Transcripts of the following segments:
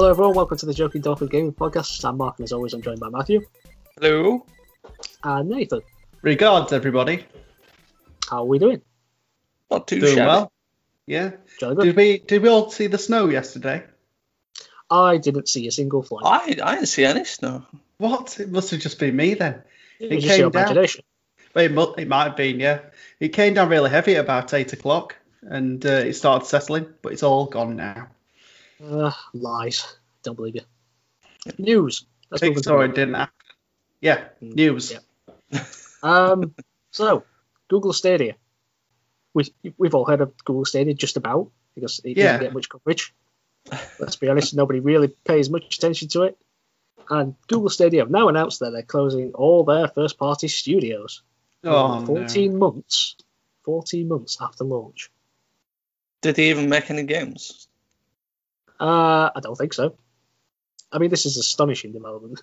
Hello, everyone. Welcome to the Joking Dolphin Gaming Podcast. I'm Mark, and as always, I'm joined by Matthew Hello. and Nathan. Regards, everybody. How are we doing? Not too Doing shabby. well. Yeah. Did we did we all see the snow yesterday? I didn't see a single fly. I I didn't see any snow. What? It must have just been me then. it it was just your came down. imagination. It, mu- it might have been, yeah. It came down really heavy at about eight o'clock, and uh, it started settling, but it's all gone now. Uh, lies. Don't believe you. News. Let's Big move on story didn't happen. Yeah, Mm, news. yeah. Um, so, Google Stadia. We, we've all heard of Google Stadia just about because it Yeah. doesn't get much coverage. Let's be honest, nobody really pays much attention to it. And Google Stadia have now announced that they're closing all their first party studios. Oh, 14 months. 14 months after launch. Did he even make any games? Uh, I don't think so. I mean, this is astonishing development.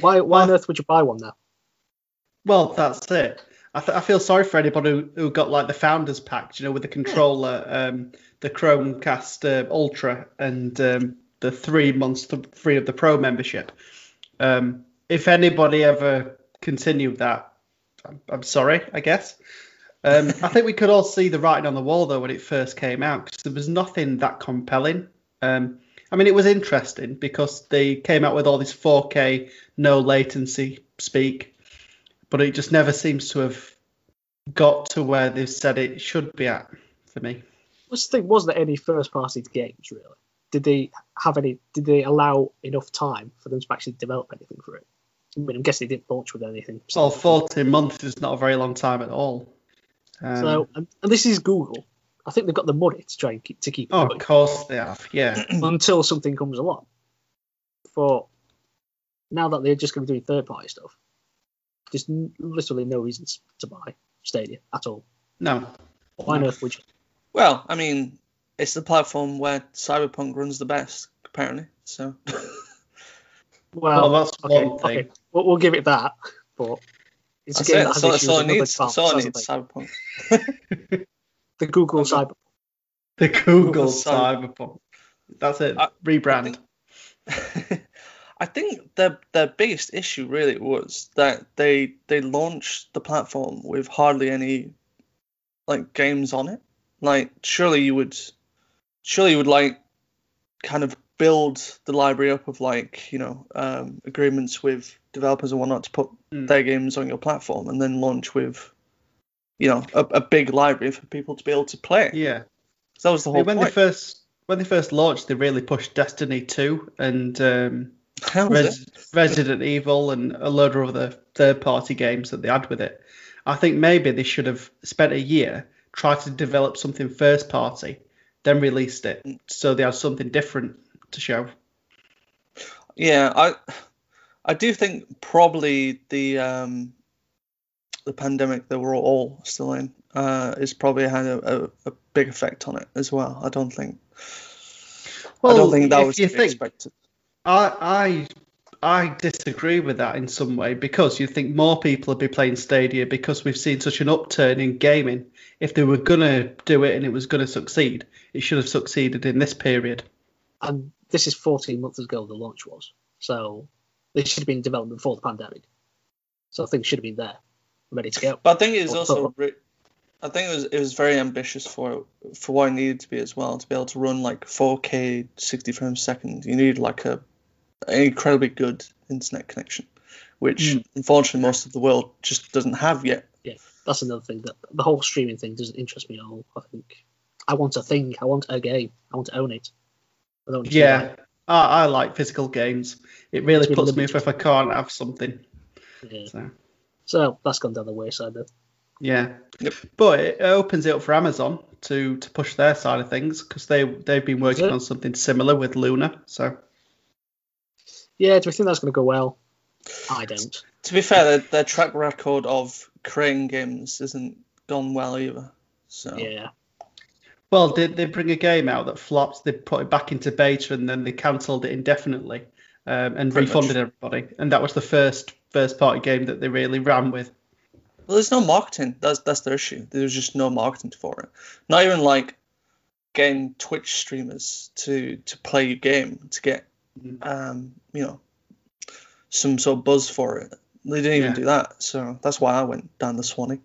Why, why on earth would you buy one now? Well, that's it. I, th- I feel sorry for anybody who, who got like the founders pack, you know, with the controller, um, the Chromecast uh, Ultra, and um, the three months th- free of the Pro membership. Um, if anybody ever continued that, I'm, I'm sorry, I guess. Um, I think we could all see the writing on the wall though when it first came out because there was nothing that compelling. Um, I mean, it was interesting because they came out with all this 4K no latency speak, but it just never seems to have got to where they've said it should be at for me. What's the thing? Was there any first party games really? Did they have any? Did they allow enough time for them to actually develop anything for it? I mean, I'm guessing they didn't launch with anything. Well, 14 months is not a very long time at all. Um, So, and this is Google. I think they've got the money to try and keep, to keep it oh, going of course they have. Yeah. until something comes along. For now that they're just going to be doing third party stuff, there's n- literally no reason to buy Stadia at all. No. Why on earth would you? Well, I mean, it's the platform where Cyberpunk runs the best, apparently. So Well, Well, that's okay, one thing. okay. We'll, we'll give it that, but it's that's a game it. that has That's issues that's all it needs. parts, That's all it needs. Cyberpunk. The Google Okay. Cyber. The Google Google Cyber- Cyberpunk. That's it. I- Rebrand. I think the the biggest issue really was that they they launched the platform with hardly any like games on it. Like surely you would surely you would like kind of build the library up of like, you know, um, agreements with developers and whatnot to put Mm. their games on your platform and then launch with you know, a, a big library for people to be able to play. Yeah. So that was the whole when they first when they first launched, they really pushed Destiny 2 and um, Res- Resident Evil and a load of other third party games that they had with it. I think maybe they should have spent a year trying to develop something first party, then released it so they had something different to show. Yeah, I I do think probably the um the pandemic that we're all still in uh is probably had a, a, a big effect on it as well. I don't think I don't think that if was you think expected. I I I disagree with that in some way because you think more people would be playing Stadia because we've seen such an upturn in gaming. If they were gonna do it and it was gonna succeed, it should have succeeded in this period. And this is 14 months ago the launch was. So this should have been in development before the pandemic. So things should have been there, ready to go. But I think it was also re- I think it was it was very ambitious for for what it needed to be as well to be able to run like 4K 60 frames a second. You need like a an incredibly good internet connection, which Mm. unfortunately most of the world just doesn't have yet. Yeah, that's another thing that the whole streaming thing doesn't interest me at all. I think I want a thing, I want a game, I want to own it. I don't want to buy Yeah. I, I like physical games. It really puts me off if I can't have something. Yeah. So So that's gone down the wayside then. yeah, but it opens it up for Amazon to to push their side of things because they they've been working on something similar with Luna. So Yeah, do we think that's going to go well? I don't. To be fair, their, their track record of creating games isn't gone well either. So Yeah. well, did they bring a game out that flopped? They put it back into beta and then they cancelled it indefinitely um, and Pretty refunded much. everybody. And that was the first first party game that they really ran with. Well, there's no marketing. That's that's their issue. There's just no marketing for it. Not even like getting Twitch streamers to to play your game to get Mm. um you know some sort of buzz for it. They didn't even Yeah. do that, so that's why I went down the Swanee.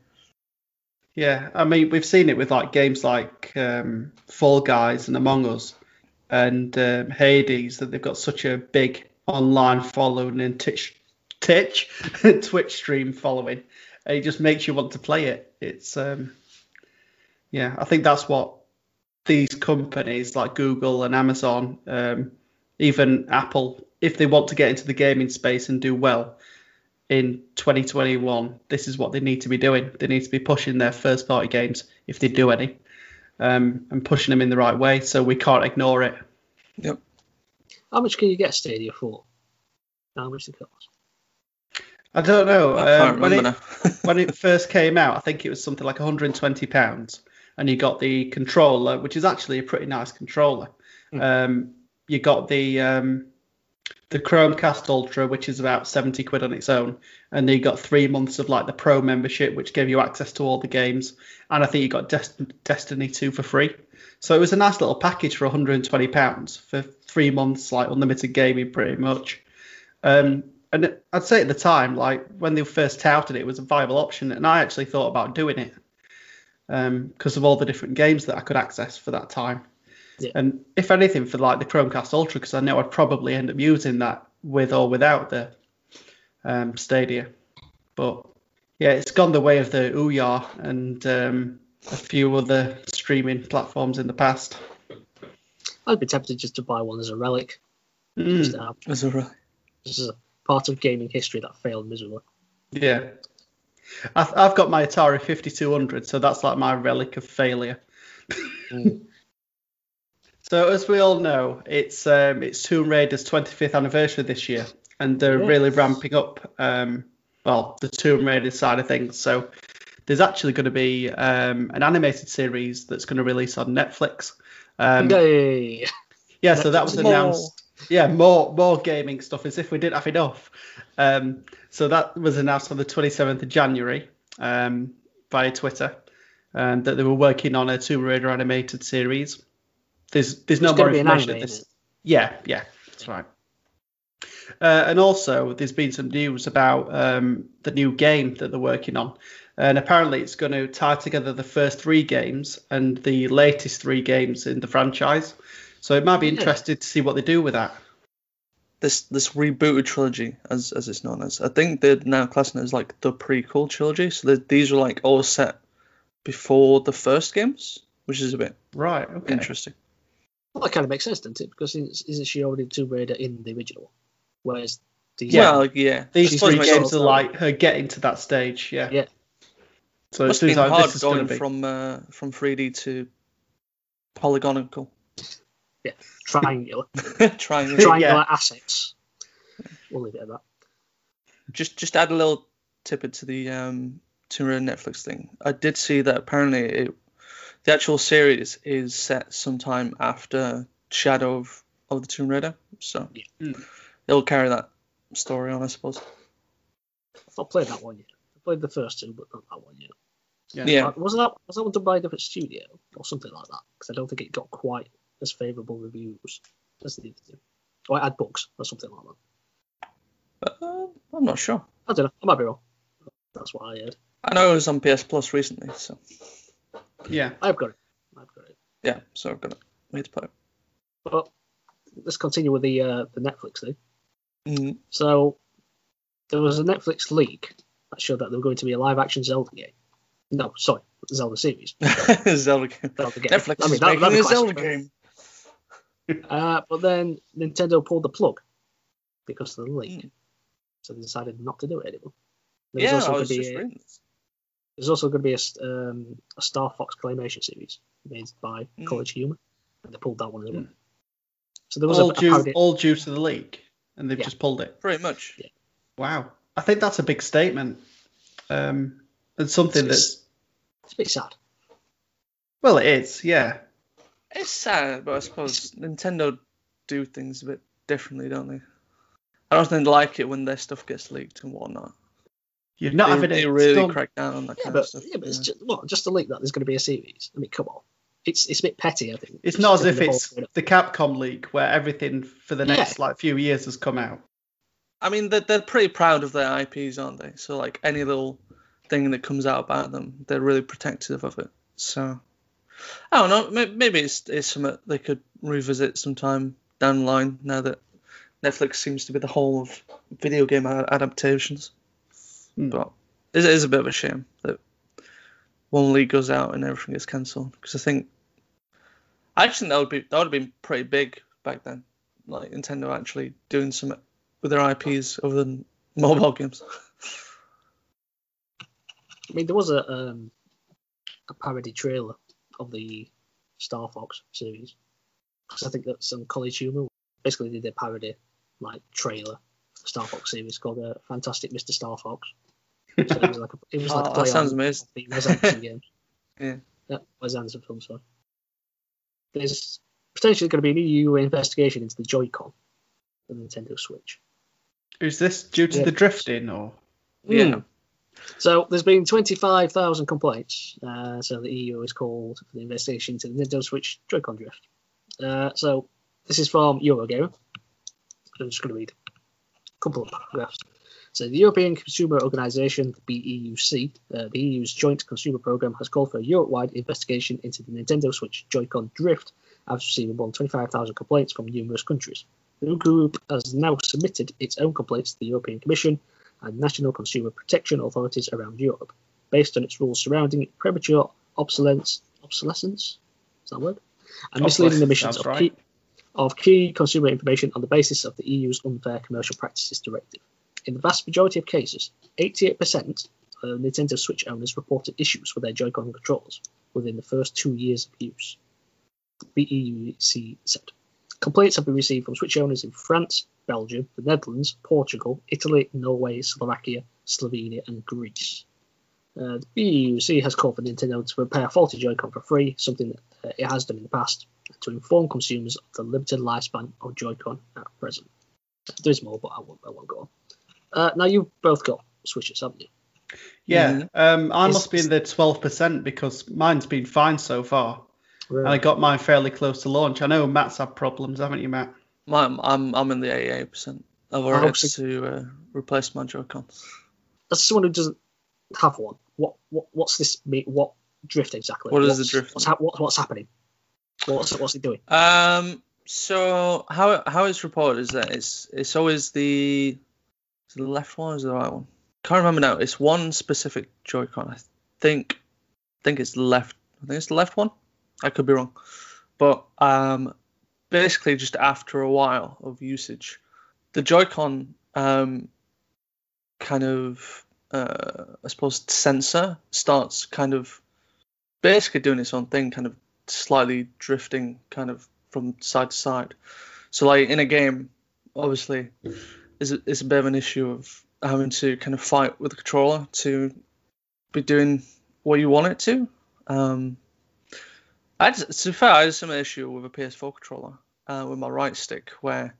Yeah, I mean we've seen it with like games like um, Fall Guys and Among Us and um, Hades that they've got such a big online following and Twitch, Twitch, Twitch stream following. It just makes you want to play it. It's um, yeah, I think that's what these companies like Google and Amazon, um, even Apple, if they want to get into the gaming space and do well, in 2021, this is what they need to be doing. They need to be pushing their first party games, if they do any, um, and pushing them in the right way. So we can't ignore it. Yep. How much can you get Stadia for? How much it cost? I don't know. I can't Um, when, it, now. when it first came out, I think it was something like 120 pounds, and you got the controller, which is actually a pretty nice controller. Hmm. Um, you got the um, the Chromecast Ultra, which is about 70 quid on its own, and then you got three months of like the Pro membership, which gave you access to all the games, and I think you got Dest- Destiny 2 for free. So it was a nice little package for 120 pounds for three months, like unlimited gaming, pretty much. Um, and I'd say at the time, like when they first touted it, it was a viable option, and I actually thought about doing it because of all the different games that I could access for that time. Yeah. And if anything, for like the Chromecast Ultra, because I know I'd probably end up using that with or without the um, Stadia. But yeah, it's gone the way of the Ouya and um, a few other streaming platforms in the past. I'd be tempted just to buy one as a relic. Mm, Just to have. Is it? This is a part of gaming history that failed miserably. yeah. I've, I've got my Atari 5200, so that's like my relic of failure. Mm. So as we all know, it's um, it's Tomb Raider's 25th anniversary this year, and they're Yes. really ramping up. Um, well, the Tomb Raider side of things. So there's actually going to be um, an animated series that's going to release on Netflix. Um, Yay! yeah, so that was announced. Yeah, more more gaming stuff as if we didn't have enough. Um, so that was announced on the 27th of January um, via Twitter, um, that they were working on a Tomb Raider animated series. There's there's no It's more gonna be an information anime, at this. Yeah, yeah, that's right. Uh, and also, there's been some news about um, the new game that they're working on. And apparently, it's going to tie together the first three games and the latest three games in the franchise. So it might be Yeah. interesting to see what they do with that. This this rebooted trilogy, as as it's known as, I think they're now classing it as like the prequel trilogy. So these are like all set before the first games, which is a bit Right. Okay. interesting. Well, that kind of makes sense, doesn't it? Because isn't isn't she already Tomb Raider in the original? Whereas these Yeah. Well, yeah. These She's three games are like her getting to that stage. Yeah. Yeah. So it Must have seems been like hard this is going be. from uh, from 3D to polygonal. Yeah. Triangular, Trying triangular assets. We'll leave it at that. just just add a little tidbit to the um Tomb Raider Netflix thing. I did see that apparently it, the actual series is set sometime after Shadow of, of the Tomb Raider, so Yeah. Hmm. it'll carry that story on, I suppose. I've not played that one yet. I played the first two, but not that one yet. Yeah. Yeah. Uh, Was that was that one done by a different studio or something like that? Because I don't think it got quite as favourable reviews as the other two. Or it had bugs or something like that. Uh, I'm not sure. I don't know. I might be wrong. That's what I heard. I know it was on PS Plus recently, so Yeah. I've got it. I've got it. yeah, so I've got it. Need to play it. But let's continue with the uh, the Netflix thing. Mm, So there was a Netflix leak that showed that there were going to be a live action Zelda game. No, sorry, Zelda series. Zelda game. Zelda game. Netflix I mean, is that- making that'd a quite Zelda game. Uh, but then Nintendo pulled the plug because of the leak. Hmm. So they decided not to do it anymore. There's Yeah, also I going was to just be a, reading this. There's also going to be a, s- um, a Star Fox claymation series made by Hmm. College Humor, and they pulled that one as well. Hmm. So there was All a, a due, parody- all due to the leak, and they've Yeah. just pulled it. Pretty much. Wow. I think that's a big statement. Um, and something It's- that's It's a bit sad. well, it is. Yeah. It's sad, but I suppose Nintendo do things a bit differently, don't they? I don't think they like it when their stuff gets leaked and whatnot. You're not they, having they it really done. crack down on that Yeah, kind but, of stuff. yeah, but it's just, well, just a leak that there's going to be a series. I mean, come on. it's it's a bit petty. I think It's not as if the it's the Capcom leak where everything for the next Yeah. like few years has come out. I mean, they're, they're pretty proud of their IPs, aren't they? So like any little thing that comes out about them, they're really protective of it. So I don't know. Maybe it's it's something they could revisit sometime down the line. Now that Netflix seems to be the whole of video game adaptations, Hmm. but it is a bit of a shame that one league goes out and everything gets cancelled. Because I think I actually think that would be that would have been pretty big back then. Like Nintendo actually doing some with their IPs other than mobile games. I mean, there was a um, a parody trailer of the Star Fox series because I think that some College Humor basically did a parody like trailer for Star Fox series called uh, Fantastic Mr. Star Fox. So it was like a, it was like Oh, a that play sounds amazing. the Wes Anderson games. Yeah. Yeah, Wes Anderson film, sorry. There's potentially going to be an EU investigation into the Joy-Con for the Nintendo Switch. Is this due to Yeah. the drifting or? Yeah. Hmm. So there's been 25,000 complaints. Uh, so the EU is called for the investigation into the Nintendo Switch Joy-Con drift. Uh, so this is from Eurogamer. I'm just going to read a couple of paragraphs. So the European Consumer Organisation, the BEUC, uh, the EU's joint consumer programme, has called for a Europe-wide investigation into the Nintendo Switch Joy-Con drift after receiving more than 25,000 complaints from numerous countries. The group has now submitted its own complaints to the European Commission and national consumer protection authorities around Europe, based on its rules surrounding premature obsolescence, obsolescence, is that word? And misleading emissions of sounds key, of key consumer information on the basis of the EU's Unfair Commercial Practices Directive. In the vast majority of cases, 88% of Nintendo Switch owners reported issues with their Joy-Con controllers within the first two years of use. The BEUC said. Complaints have been received from Switch owners in France, Belgium, the Netherlands, Portugal, Italy, Norway, Slovakia, Slovenia, and Greece. Uh, the BEUC has called for Nintendo to repair faulty Joy-Con for free, something that uh, it has done in the past, to inform consumers of the limited lifespan of Joy-Con at present. There's more, but I won't, I won't go on. Uh, now you've both got Switches, haven't you? Yeah, Mhm. um, I Is- must be in the twelve percent because mine's been fine so far, and I got mine fairly close to launch. I know Matt's had problems, haven't you, Matt? I'm I'm I'm in the 88 percent. I've already Oh, had so- to uh, replace my Joy-Con. As someone who doesn't have one, what, what what's this? mean? What drift exactly? What is the drift? What's, hap- what, what's happening? What's what's it doing? Um. So how how it's reported is that it's it's always the is the left one or is the right one? Can't remember now. It's one specific Joy-Con. I think think it's left. I think it's the left one. I could be wrong, but um, basically just after a while of usage, the Joy-Con um kind of uh I suppose sensor starts kind of basically doing its own thing, kind of slightly drifting kind of from side to side. So like in a game, obviously, is a, is a bit of an issue of having to kind of fight with the controller to be doing what you want it to. Um, I just, to be fair, I had some issue with a PS4 controller uh, with my right stick where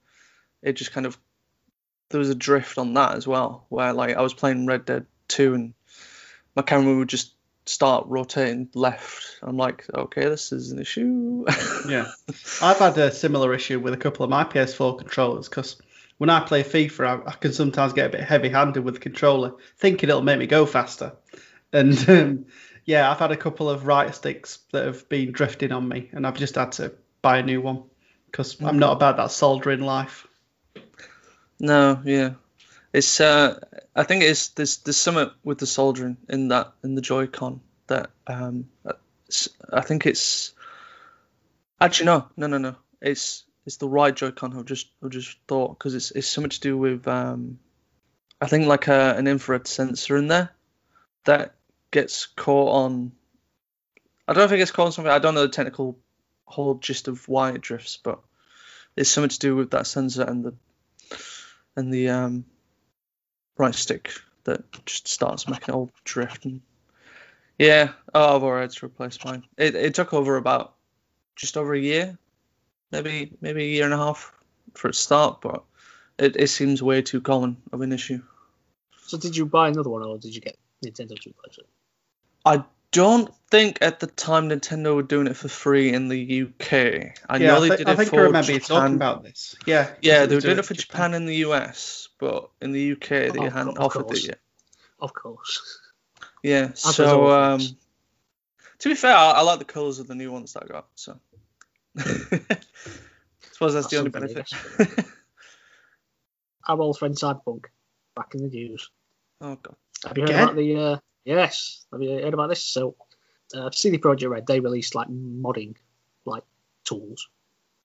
it just kind of there was a drift on that as well, where like I was playing Red Dead 2 and my camera would just start rotating left. I'm like, okay, this is an issue. Yeah, I've had a similar issue with a couple of my PS4 controllers because when I play FIFA, I, I can sometimes get a bit heavy-handed with the controller, thinking it'll make me go faster. And um, yeah, I've had a couple of right sticks that have been drifting on me, and I've just had to buy a new one because I'm not about that soldering life. No, yeah, it's. Uh, I think it's there's there's something with the soldering in that in the Joy-Con that um, I think it's. Actually, no, no, no, no. It's it's the right Joy-Con. I've just I've just thought because it's it's something to do with um, I think like a, an infrared sensor in there that gets caught on. I don't think it's it caught on something. I don't know the technical whole gist of why it drifts, but it's something to do with that sensor and the and the um, right stick that just starts making it all drift. And yeah, oh, I've already had to replace mine. It it took over about just over a year, maybe maybe a year and a half for it to start, but it, it seems way too common of an issue. So did you buy another one or did you get Nintendo to replace it? I don't think at the time Nintendo were doing it for free in the UK. I yeah, know I, they did I it think for I remember you Japan. talking about this. Yeah. Yeah, you they were doing it for Japan and the US, but in the UK they Oh, hadn't of offered course. it yet. Of course. Yeah, so um, to be fair, I, I like the colours of the new ones that I got. So I suppose that's, That's the only benefit. Our old friend Cyberpunk, back in the news. oh god. Have you heard Again? about the? Uh, yes. Have you heard about this? So, uh, CD Projekt Red they released like modding, like tools.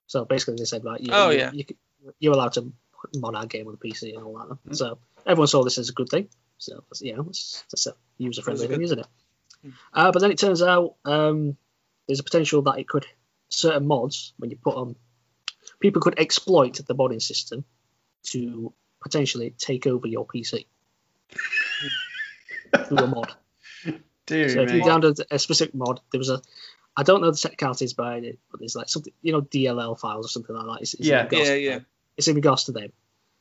So basically, they said like, you, Oh, you- yeah. you, c- you're allowed to mod our game on the PC and all that. Mm. So everyone saw this as a good thing. So it's- you know, it's just a user friendly thing, isn't it? Mm. Uh, but then it turns out um, there's a potential that it could certain mods when you put on people could exploit the modding system to potentially take over your PC through a mod. Dear So if you download a specific mod, there was a, I don't know the technicalities behind it, but there's like something, you know, DLL files or something like that. It's, it's Yeah. Yeah, yeah. them. It's in regards to them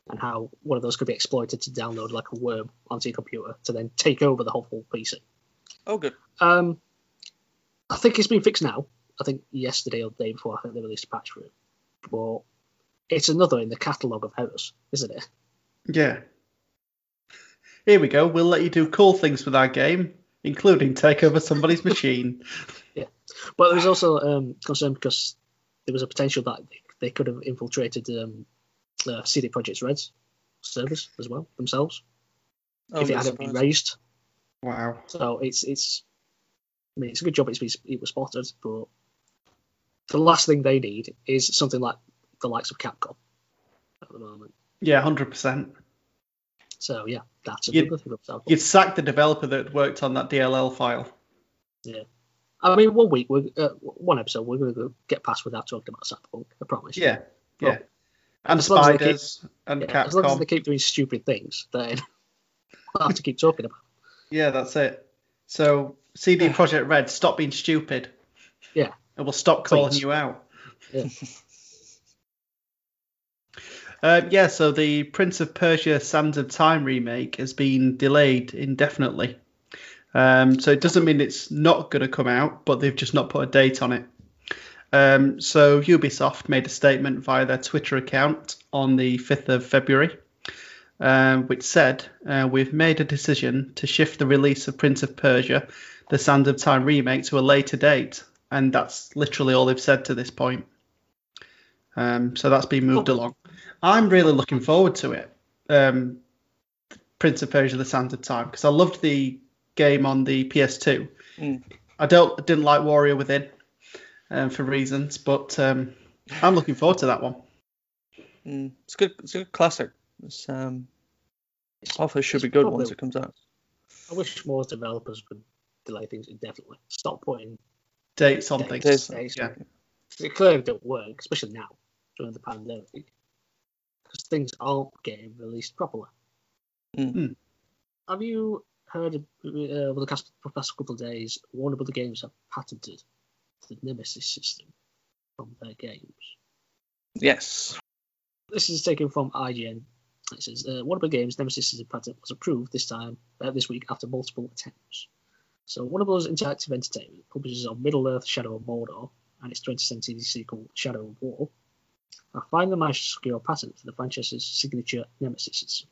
and how one of those could be exploited to download like a worm onto your computer to then take over the whole, whole PC. Oh good. Um, I think it's been fixed now. I think yesterday or the day before, I think they released a patch for it. But it's another in the catalogue of errors, isn't it? Yeah. Here we go. We'll let you do cool things with our game, including take over somebody's machine. Yeah, but there was also um, concern because there was a potential that they, they could have infiltrated um, uh, CD Projekt Red's servers as well themselves Oh, if it hadn't been raised. Wow. So it's it's. I mean, it's a good job it's been it was spotted, but the last thing they need is something like the likes of Capcom at the moment. Yeah, hundred percent. So yeah, that's You'd- thing. I've You'd sack the developer that worked on that DLL file. Yeah, I mean, one week, we're, uh, one episode, we're going to get past without talking about Cyberpunk. I promise. Yeah, yeah. And as long keep- spiders and Yeah, as long as they keep doing stupid things, then we'll have to keep talking about. Yeah, that's it. So CD Projekt Red, stop being stupid. Yeah. And we'll stop calling Please. you out. Yeah. Uh, yeah, so the Prince of Persia Sands of Time remake has been delayed indefinitely. Um, so it doesn't mean it's not going to come out, but they've just not put a date on it. Um, so Ubisoft made a statement via their Twitter account on the 5th of February, um, which said, uh, We've made a decision to shift the release of Prince of Persia, the Sands of Time remake, to a later date. And that's literally all they've said to this point. Um, so that's been moved Oh. along. I'm really looking forward to it. Um, Prince of Persia: The Sands of Time because I loved the game on the PS2. Mm. I don't didn't like Warrior Within um, for reasons, but um, I'm looking forward to that one. Mm, it's good. It's a good classic. It's um, It's- hopefully should it's be good probably- once it comes out. I wish more developers would delay things indefinitely. Stop putting Dates something. dates. things. Dates. dates. Yeah. It clearly don't work, especially now during the pandemic, because things aren't getting released properly. Mm. Have you heard of, uh, over the past, past couple of days, Warner Brother Games have patented the Nemesis system from their games? Yes. This is taken from IGN. It says uh, Warner Bros. Games Nemesis system patent was approved this time uh, this week after multiple attempts. So Warner Bros. Interactive Entertainment publishes on Middle Earth: Shadow of Mordor and its 2017 sequel Shadow of War. I finally managed to secure a patent for the franchise's signature Nemesis.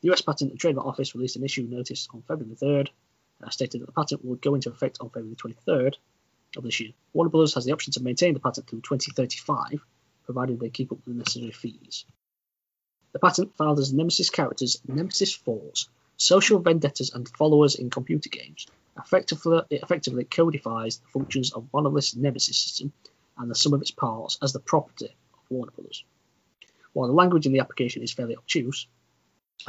The US Patent and Trademark Office released an issue notice on February 3rd, uh, stated that the patent would go into effect on February 23rd of this year. Warner Bros. has the option to maintain the patent through 2035 provided they keep up with the necessary fees. The patent filed as Nemesis characters Nemesis Force, social vendettas and followers in computer games. Effectively, it effectively codifies the functions of Monolith's Nemesis system and the sum of its parts as the property of Warner Brothers. While the language in the application is fairly obtuse,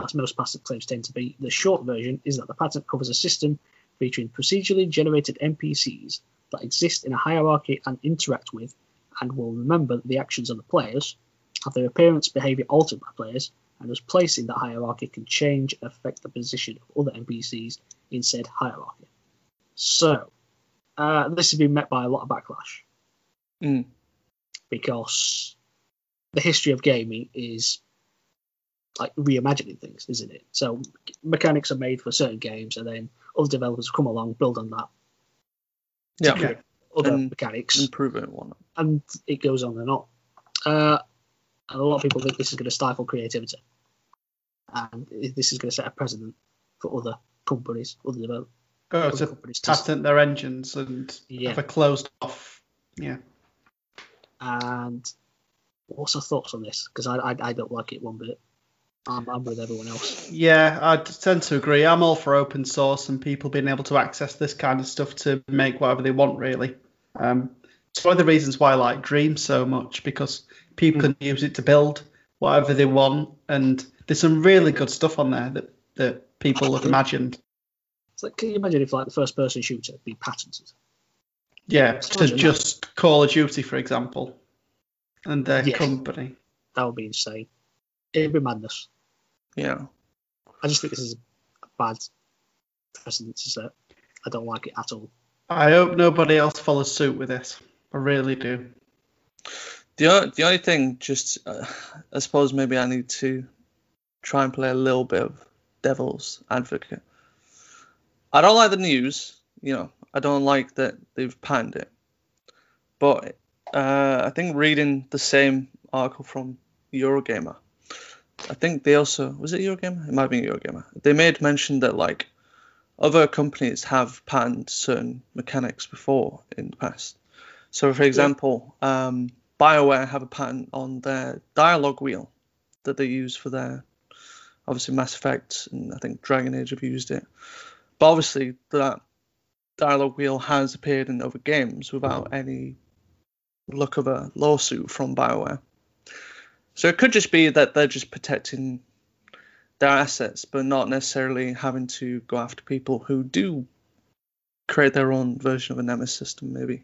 as most patent claims tend to be, the short version is that the patent covers a system featuring procedurally generated NPCs that exist in a hierarchy and interact with and will remember the actions of the players, have their appearance behavior altered by players, and whose place in that hierarchy can change and affect the position of other NPCs in said hierarchy. So, uh, this has been met by a lot of backlash Mm. because the history of gaming is like reimagining things, isn't it? So mechanics are made for certain games, and then other developers come along, build on that, Yeah. to create other And mechanics, Improve it and whatnot. and it goes on and on. Uh, and a lot of people think this is going to stifle creativity, and this is going to set a precedent for other companies, other developers. Go to patent their engines and Yeah. have a closed off. Yeah. And what's your thoughts on this? Because I, I I don't like it one bit. I'm, I'm with everyone else. Yeah, I tend to agree. I'm all for open source and people being able to access this kind of stuff to make whatever they want, really. Um, it's one of the reasons why I like Dream so much because people can use it to build whatever they want, and there's some really good stuff on there that, that people have imagined. It's like, can you imagine if like the first person shooter be patented? Yeah, to Imagine that. just Call of Duty, for example, and their Yeah. company. That would be insane. It'd be madness. Yeah. I just think this is a bad precedent to set. I don't like it at all. I hope nobody else follows suit with this. I really do. The, the only thing, just uh, I suppose maybe I need to try and play a little bit of devil's advocate. I don't like the news, you know. I don't like that they've panned it, but uh, I think reading the same article from Eurogamer, I think they also was it Eurogamer? It might be Eurogamer. They made mention that like other companies have panned certain mechanics before in the past. So, for example, um, BioWare have a patent on their dialogue wheel that they use for their obviously Mass Effect and I think Dragon Age have used it. But obviously that dialogue wheel has appeared in other games without any look of a lawsuit from BioWare. So it could just be that they're just protecting their assets, but not necessarily having to go after people who do create their own version of a Nemesis system, maybe.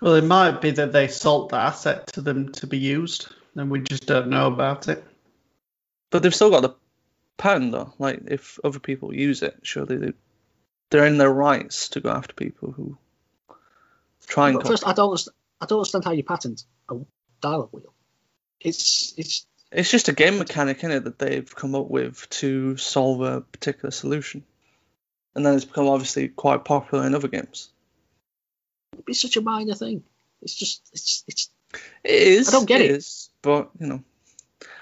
Well, it might be that they sold the asset to them to be used, and we just don't know about it. But they've still got the patent though. Like if other people use it, surely they they're in their rights to go after people who try and But first, I don't, I don't understand how you patent a dialogue wheel. It's it's It's just a game mechanic in it that they've come up with to solve a particular solution, and then it's become obviously quite popular in other games. it's such a minor thing. It's just it's it's It is. I don't get it. is, but you know,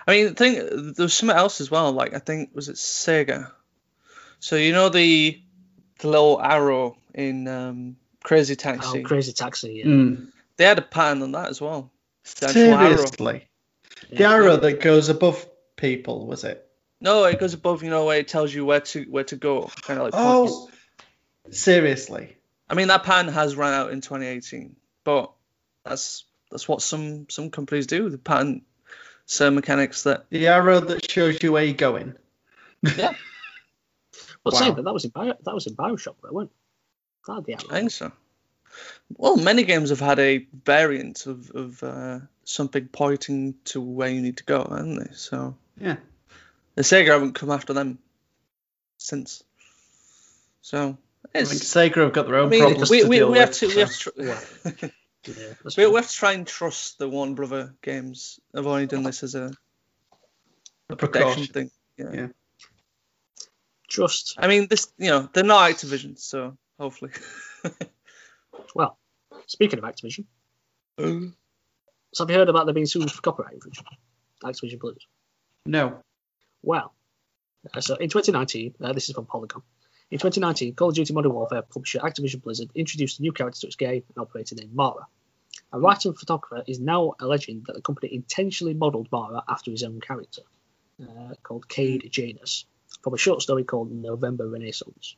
I mean, the thing there's something else as well. Like I think was it Sega. So you know the the little arrow in um, Crazy Taxi. oh, crazy taxi. Yeah. Mm. They had a patent on that as well. The actual arrow. Seriously, the Yeah. arrow that goes above people was it? No, it goes above. You know where it tells you where to where to go. Kind of like. Oh, seriously. I mean that patent has run out in 2018, but that's that's what some some companies do. The patent certain mechanics that The arrow that shows you where you're going. yeah, But Wow. saying that that was in Bio, that was in Bioshock, though, wasn't it? That had the I think so. Well, many games have had a variant of of uh, something pointing to where you need to go, haven't they? So Yeah. the Sega haven't come after them since. So I it's. think Sega have got their own I mean, problems we, to we, deal we have with. to we have to tr- Yeah, that's we, we have to try and trust the Warner Brother games. I've only done this as a, a protection precaution. thing. Yeah. Yeah. Trust. I mean, this you know they're not Activision, so hopefully. Well, speaking of Activision, so have you heard about them being sued for copyright infringement? Activision Blizzard. No. Well, uh, so in 2019, uh, this is from Polygon. In 2019, Call of Duty Modern Warfare publisher Activision Blizzard introduced a new character to its game, an operator named Mara. A writer and photographer is now alleging that the company intentionally modelled Mara after his own character, uh, called Cade Janus, from a short story called November Renaissance.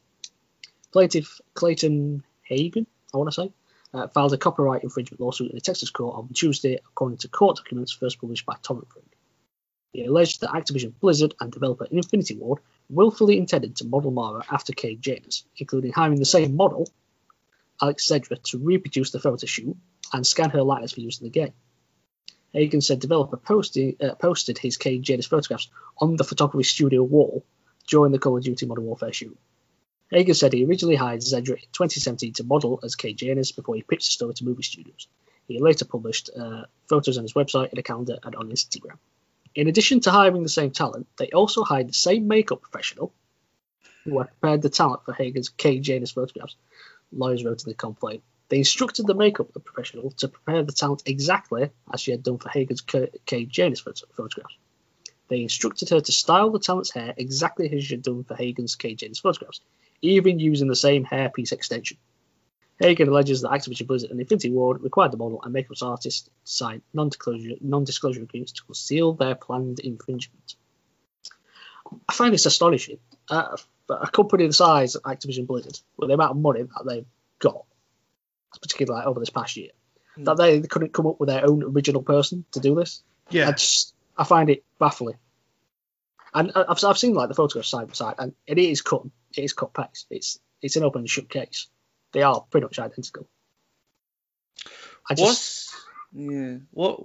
Plaintiff Clayton Hagen, I want to say, uh, filed a copyright infringement lawsuit in a Texas court on Tuesday, according to court documents first published by Torrent Freak. He alleged that Activision Blizzard and developer Infinity Ward willfully intended to model Mara after Cade Janus, including hiring the same model, Alex Zedra, to reproduce the photo shoot and scan her likeness for use in the game. Hagen said developer posted, uh, posted his Cade Janus photographs on the photography studio wall during the Call of Duty Modern Warfare shoot. Hagen said he originally hired Zedra in 2017 to model as Cade Janus before he pitched the story to movie studios. He later published uh, photos on his website, in a calendar, and on Instagram. In addition to hiring the same talent, they also hired the same makeup professional who had prepared the talent for Hagen's Cade Janus photographs. Lawyers wrote in the complaint. They instructed the makeup professional to prepare the talent exactly as she had done for Hagen's Cade Janus photographs. They instructed her to style the talent's hair exactly as she had done for Hagen's Janus photographs, even using the same hairpiece extension. Hagen alleges that Activision Blizzard and Infinity Ward required the model and makeup artist to sign non-disclosure, non-disclosure agreements to conceal their planned infringement. I find this astonishing. Uh, a company the size of Activision Blizzard, with the amount of money that they've got, particularly like over this past year, mm. that they couldn't come up with their own original person to do this. Yeah, just, I find it baffling. And I've, I've seen like the photographs side by side, and it is cut. It is cut paste. It's it's an open and shut case. They are pretty much identical. I just What's, yeah. What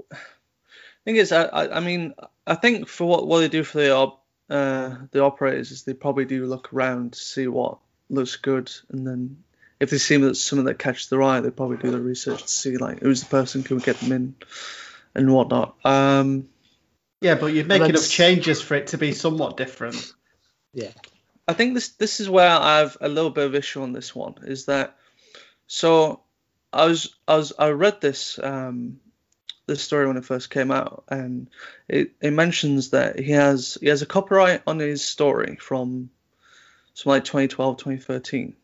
thing is, I, I I mean I think for what what they do for the uh, the operators is they probably do look around to see what looks good, and then if they see that someone that catches their eye, they probably do the research to see like who's the person can get them in and whatnot. Um, yeah, but you'd make enough changes for it to be somewhat different. Yeah. I think this this is where I have a little bit of issue on this one is that so I was I was I read this um, this story when it first came out, and it, it mentions that he has he has a copyright on his story from something like 2012, 2013.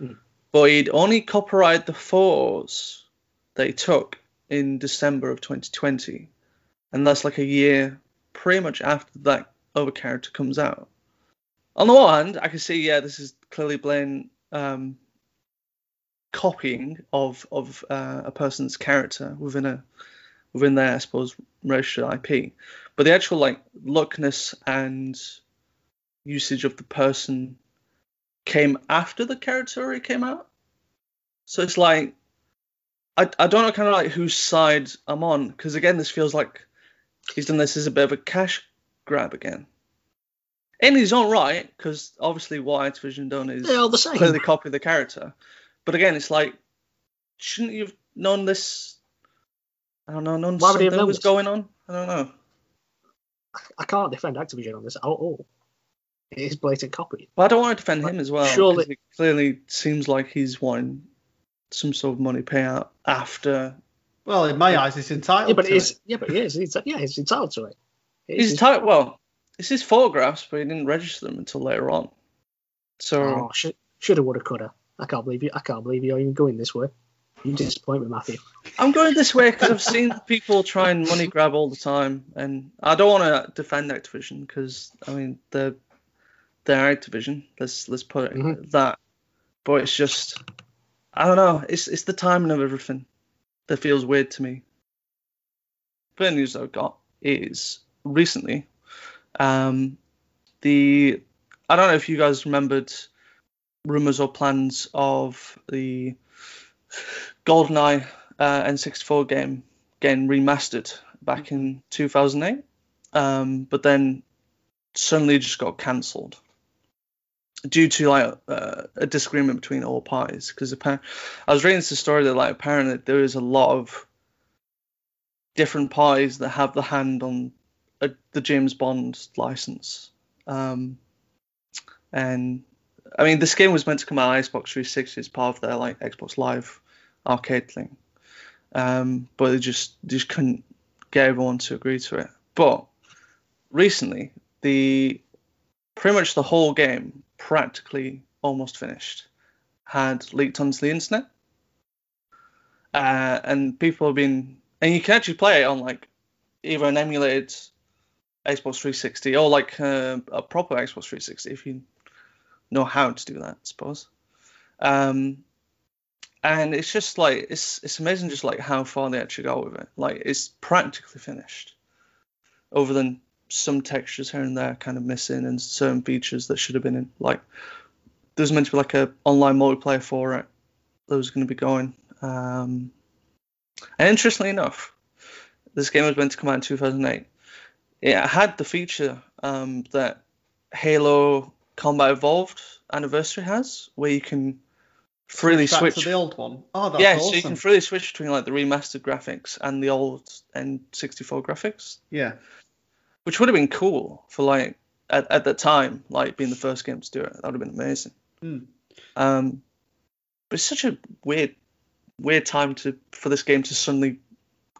Mm. But he'd only copyright the photos they took in December of 2020, and that's like a year pretty much after that other character comes out. On the one hand, I can see, yeah, this is clearly Blaine um, copying of of uh, a person's character within a within their, I suppose, registered IP. But the actual like lookness and usage of the person came after the character already came out. So it's like I, I don't know kind of like whose side I'm on because again this feels like he's done this as a bit of a cash grab again. In his own right, because obviously what Activision done is They're all the same. clearly copy the character. But again, it's like, shouldn't you have known this I don't know. None Why would have was going on. I don't know. I can't defend Activision on this at all. It is blatant copy. But I don't want to defend him as well. Surely, it clearly seems like he's wanting some sort of money payout after. Well, in my eyes, it's entitled. Yeah, but to it's it. yeah, but he is. Yeah, he's entitled to it. he's entitled. Well, it's his photographs, but he didn't register them until later on. So oh, should, shoulda, woulda, coulda. I can't believe you. I can't believe you're even going this way. You disappoint me, Matthew. I'm going this way because I've seen people try and money grab all the time, and I don't want to defend Activision because I mean they're they're Activision. Let's let's put it mm-hmm. that. But it's just I don't know. It's it's the timing of everything that feels weird to me. Of news I've got is recently, um, the I don't know if you guys remembered rumors or plans of the GoldenEye uh, N64 game getting remastered back in 2008, um, but then suddenly just got cancelled due to like uh, a disagreement between all parties. Because apparently I was reading the story that like apparently there is a lot of different parties that have the hand on a, the James Bond license. Um, and I mean, this game was meant to come out on Xbox 360 as part of their like Xbox Live arcade thing, um, but they just just couldn't get everyone to agree to it. But recently, the pretty much the whole game, practically almost finished, had leaked onto the internet, uh, and people have been, and you can actually play it on like either an emulated Xbox 360 or like uh, a proper Xbox 360 if you know how to do that, I suppose. Um, and it's just like it's it's amazing just like how far they actually go with it. Like it's practically finished, other than some textures here and there kind of missing and certain features that should have been in. Like there's meant to be like a online multiplayer for it that was going to be going. Um, and interestingly enough, this game was meant to come out in 2008. It had the feature um, that Halo Combat Evolved Anniversary has, where you can freely switch to the old one. Oh, that's yeah, awesome. so you can freely switch between like the remastered graphics and the old N64 graphics. Yeah, which would have been cool for like at, at the time, like being the first game to do it. That would have been amazing. Mm. Um, but it's such a weird weird time to for this game to suddenly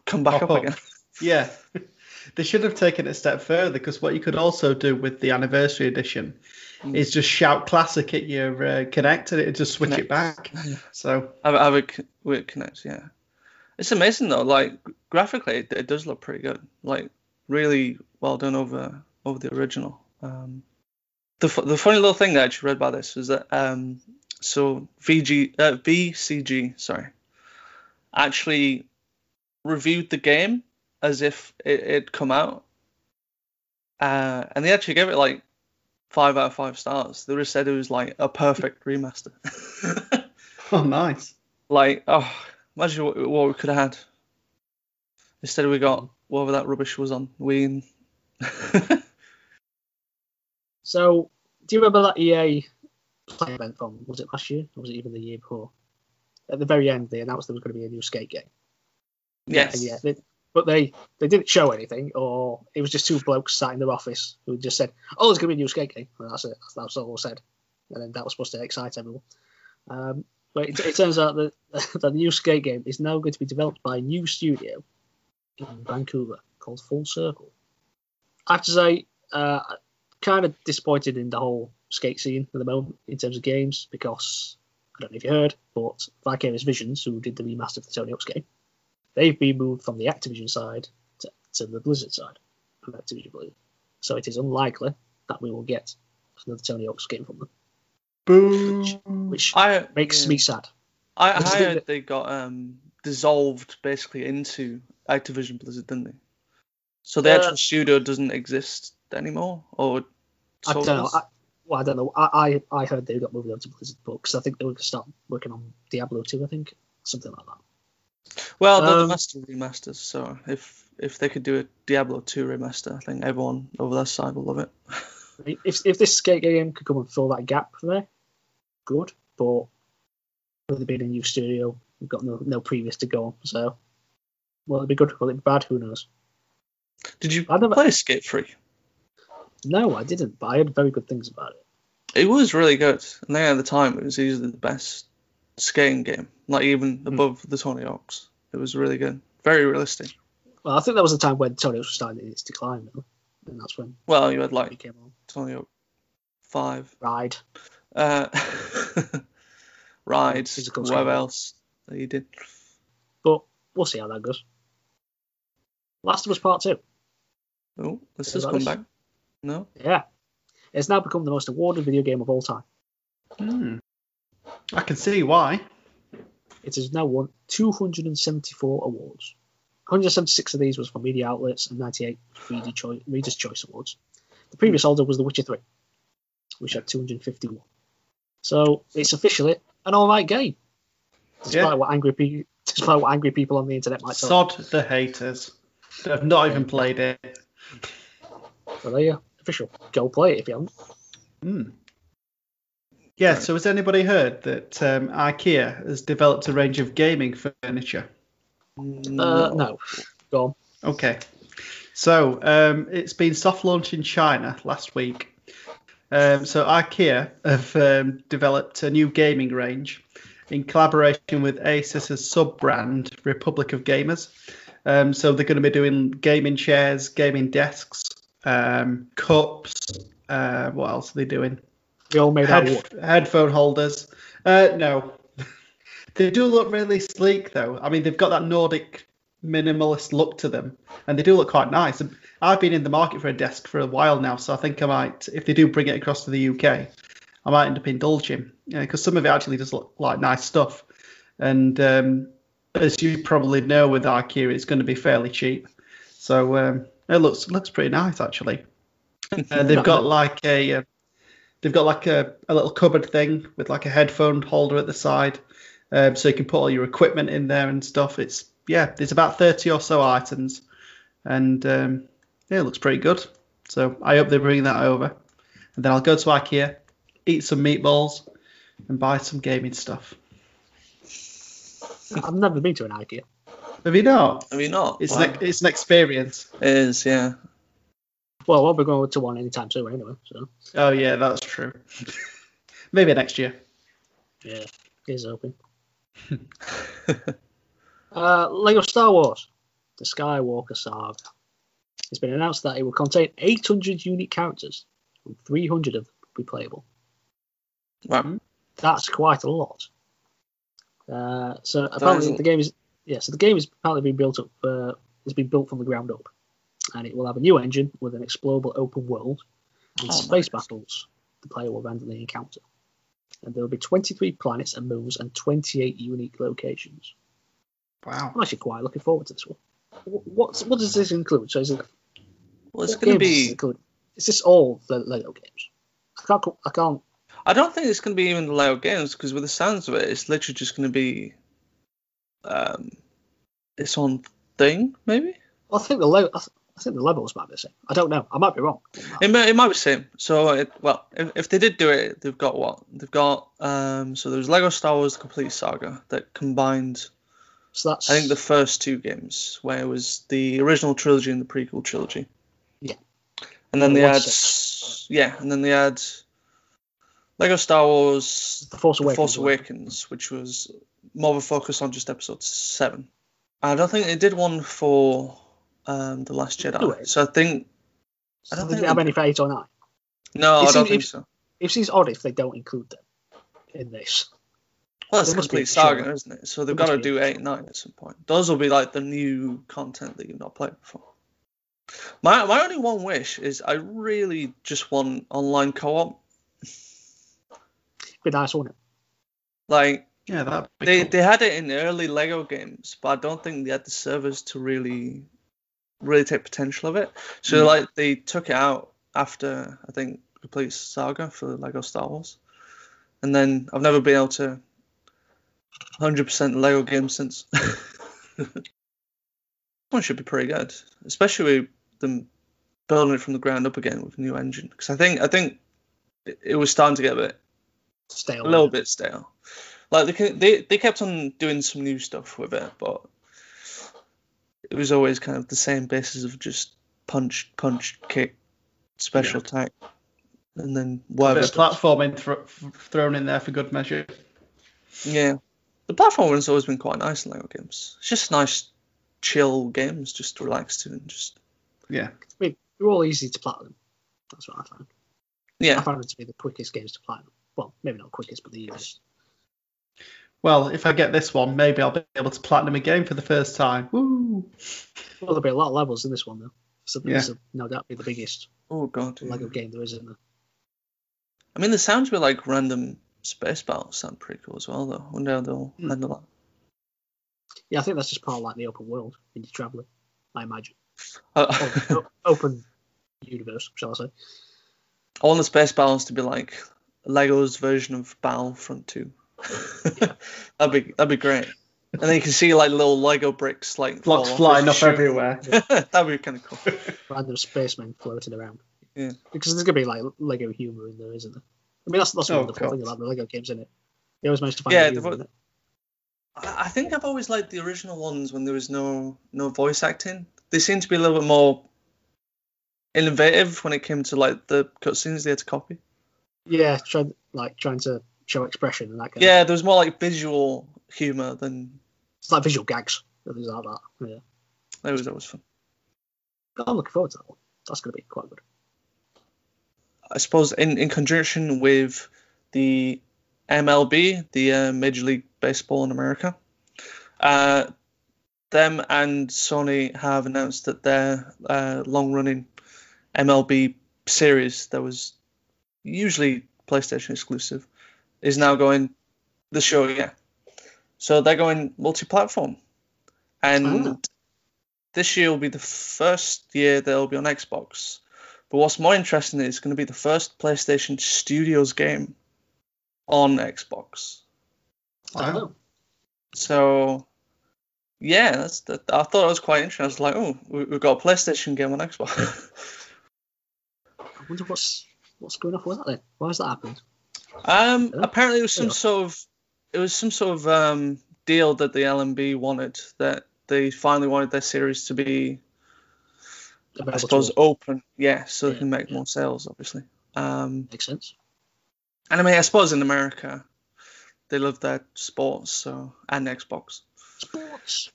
come back up again. Yeah. they should have taken it a step further because what you could also do with the anniversary edition Mm. is just shout classic at your uh, Kinect and it just switch it back. So Have, have it c- Connect, yeah. It's amazing though. Like graphically, it, it does look pretty good. Like really well done over over the original. Um, the the funny little thing that I actually read about this was that um, so VG uh, VCG sorry actually reviewed the game as if it had come out, uh, and they actually gave it like five out of five stars. They just said it was like a perfect remaster. oh nice. Like, oh, imagine what, what we could have had. Instead, we got whatever that rubbish was on and- So, do you remember that EA play event from, was it last year? Or was it even the year before? At the very end, they announced there was going to be a new skate game. yes. And yeah, they, but they, they didn't show anything, or it was just two blokes sat in their office who just said, "Oh, there's going to be a new skate game." And that's it. That's, that's all they said. And then that was supposed to excite everyone. Um, but it, it turns out that, that the new skate game is now going to be developed by a new studio in Vancouver called Full Circle. I have to say, uh, kind of disappointed in the whole skate scene at the moment in terms of games because I don't know if you heard, but Vicarious Visions, who did the remaster of the Tony Hawk's game, they've been moved from the Activision side to, to the Blizzard side of Activision Blizzard. So it is unlikely that we will get another Tony Hawk's game from them, Boo. which I makes yeah. me sad. I, I heard the- they got um dissolved basically into Activision Blizzard, didn't they? So the Uh, actual studio doesn't exist anymore, or I don't know. I, well, I don't know. I, I, I heard they got moved over to Blizzard books. I think they were going to start working on Diablo 2, I think. Something like that. well, they're the um, master remasters, so if if they could do a Diablo 2 remaster, I think everyone over that side will love it. If, if this skate game could come and fill that gap there, good. But with it being a new studio, we've got no, no previous to go on. So, will it'd be good? Will it be bad? Who knows? Did you I never- play Skate 3? No, I didn't, but I heard very good things about it. It was really good, and then at the time it was easily the best skating game, like even Hmm. above the Tony Hawk's. It was really good, very realistic. Well, I think that was the time when Tony Hawk was starting its decline, really. and that's when Well, you had like came on. Tony Hawk Five, Ride. uh, rides, Physical skating. else that you did. But we'll see how that goes. Last of Us Part 2. Oh, this Is has come back. No, Yeah. It's now become the most awarded video game of all time. Hmm. I can see why. It has now won 274 awards. 176 of these was from media outlets and 98 Reader Choi- Reader's Choice Awards. The previous holder was The Witcher 3, which had 251. So it's officially an alright game. Despite Yeah. what angry people despite what angry people on the internet might say. Sod the haters. that have not even played it. So there you go. Official. Go play it if you haven't. Hmm. Yeah, so has anybody heard that um, IKEA has developed a range of gaming furniture? Uh, no. Go on. Okay. So um, it's been soft launched in China last week. Um, so IKEA have um, developed a new gaming range in collaboration with Asus's sub brand Republic of Gamers. Um, so they're going to be doing gaming chairs, gaming desks, um, cups. Uh, what else are they doing? They all made out headphone holders. Uh, no, they do look really sleek though. I mean, they've got that Nordic minimalist look to them, and they do look quite nice. I've been in the market for a desk for a while now, so I think I might, if they do bring it across to the UK, I might end up indulging because some of it actually does look like nice stuff. And um, as you probably know, with IKEA, it's going to be fairly cheap. So um, it looks looks pretty nice actually. Uh, they've got like a uh, they've got like a, a little cupboard thing with like a headphone holder at the side, um, so you can put all your equipment in there and stuff. It's yeah, there's about thirty or so items, and um, yeah, it looks pretty good. So I hope they bring that over, and then I'll go to IKEA, eat some meatballs, and buy some gaming stuff. I've never been to an IKEA. Have you not? Have you not? It's Wow. an, it's an experience. It is, yeah. Well, I'll be going to one anytime soon anyway. So Oh yeah, that's true. Maybe next year. yeah, here's hoping. Uh, Lego Star Wars, the Skywalker Saga. It's been announced that it will contain 800 unique characters, and 300 of them will be playable. Right. That's quite a lot. Uh, so apparently the game is yeah. So the game is apparently being built up. Uh, it's been built from the ground up, and it will have a new engine with an explorable open world and Oh, space nice. battles the player will randomly encounter. And there will be 23 planets and moons and 28 unique locations. Wow. I'm actually quite looking forward to this one. Wh- What's, what does this include? So is it Well, it's going to games does this be. Is this all the Lego games? I can't. I can't. I don't think it's going to be even the Lego games because with the sounds of it, it's literally just going to be um, its own thing, maybe. I think the Lego. I, th- I think the levels might be the same. I don't know. I might be wrong. It might, it might be the same. So, it, well, if, if they did do it, they've got what? They've got, um, so there's Lego Star Wars The Complete Saga that combined, So that's. I think, the first two games, where it was the original trilogy and the prequel trilogy. Yeah. And then Yeah, they one had, six. yeah, and then they had Lego Star Wars the Force The Awakens. Force? Awakens, which was more of a focus on just episode seven. I don't think they did one for um, The Last Jedi. So I think, I So don't they think didn't have they- any for eight or nine. no, It I don't seems- think it- so. It seems odd if they don't include them in this. Well, it's a complete saga, show. isn't it? So they've got to do eight and nine at some point. Those will be like the new content that you've not played before. My my only one wish is I really just want online co-op. Be nice, wouldn't it? Like Yeah, that. they they had it in early Lego games, but I don't think they had the servers to really really take potential of it. So Mm. like they took it out after I think complete saga for Lego Star Wars, and then I've never been able to 100% Lego game since. one should be pretty good, especially with them building it from the ground up again with a new engine. Because I think I think it, it was starting to get a bit Stale. a little bit stale. Like they they they kept on doing some new stuff with it, but it was always kind of the same basis of just punch, punch, kick, special attack, and then bit whatever. of platforming thro- thrown in there for good measure. Yeah, the platform has always been quite nice in Lego games. It's just nice, chill games, just to relax to and just Yeah. I mean, they're all easy to platinum. That's what I found. I yeah. found them to be the quickest games to platinum. Well, maybe not quickest, but the easiest. Well, if I get this one, maybe I'll be able to platinum a game for the first time. Woo! Well, there'll be a lot of levels in this one, though. So Yeah. this will no doubt be the biggest Oh god. yeah. Lego game there isn't. there. I mean, the sounds were like random space battles sound pretty cool as well, though. I wonder how they'll Hmm. handle that. Yeah, I think that's just part of like the open world when you're traveling. I imagine. I, O- open universe, shall I say? I want the space battles to be like Lego's version of Battlefront 2. that'd be that'd be great. And then you can see like little Lego bricks like Blocks off flying as up shoot. everywhere. that'd be kind of cool. Random spacemen floating around. Yeah. Because there's gonna be like Lego humor in there, isn't there? I mean, that's that's Oh, one of the cool God. thing about the Lego games, isn't it? They always manage to find Yeah, the humor in it. I I think I've always liked the original ones when there was no no voice acting. They seem to be a little bit more innovative when it came to like the cutscenes they had to copy. Yeah, trying like trying to show expression and that kind of Yeah, there was more like visual humor than It's like visual gags things like that. Yeah. that was always fun. I'm looking forward to that one. That's going to be quite good. I suppose in, in conjunction with the MLB, the uh, Major League Baseball in America, uh, them and Sony have announced that their uh, long running MLB series that was usually PlayStation exclusive is now going the show, yeah. So they're going multi platform. And Ah. this year will be the first year they'll be on Xbox. But what's more interesting is it's going to be the first PlayStation Studios game on Xbox. I Wow. know. So, yeah, that's that. I thought it was quite interesting. I was like, oh, we- we've got a PlayStation game on Xbox. I wonder what's what's going off with that then. Why has that happened? um, apparently it was some sort of it was some sort of um deal that the LMB wanted that they finally wanted their series to be I Available suppose open, yeah, so they can make yeah. more sales, obviously. Um, Makes sense. and I mean, I suppose in America, they love their sports, so and Xbox. Sports.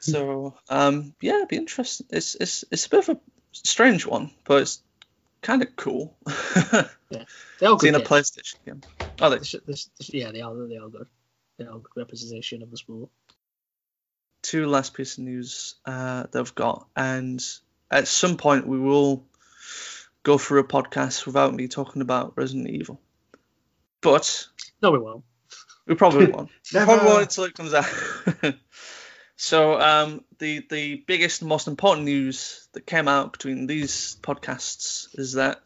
So um, yeah, it'd be interesting. It's it's it's a bit of a strange one, but it's kind of cool. Yeah, they are good. Seeing a. PlayStation game. Oh, they, They should- they should- yeah, they are. They are good. They are good representation of the sport. two last pieces of news uh, that I've got, and at some point we will go through a podcast without me talking about Resident Evil. But No, we won't. we probably won't. Never. probably won't until it comes out. so um, the the biggest most important news that came out between these podcasts is that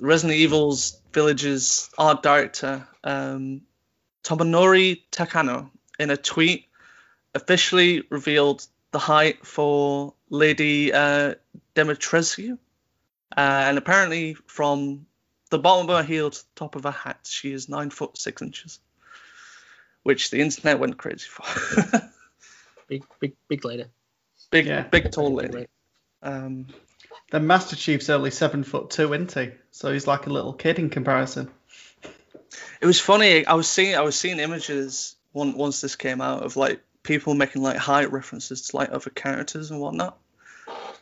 Resident Evil's Village's art director um, Tomonori Takano in a tweet officially revealed the height for Lady uh, Dimitrescu, uh, and apparently from the bottom of her heel to the top of her hat, she is nine foot six inches, which the internet went crazy for. Big, big, big lady. big, Yeah. big tall Big lady. Um, The Master Chief's only seven foot two, isn't he? So he's like a little kid in comparison. it was funny. I was seeing, I was seeing images one, once this came out of like people making like height references to like other characters and whatnot,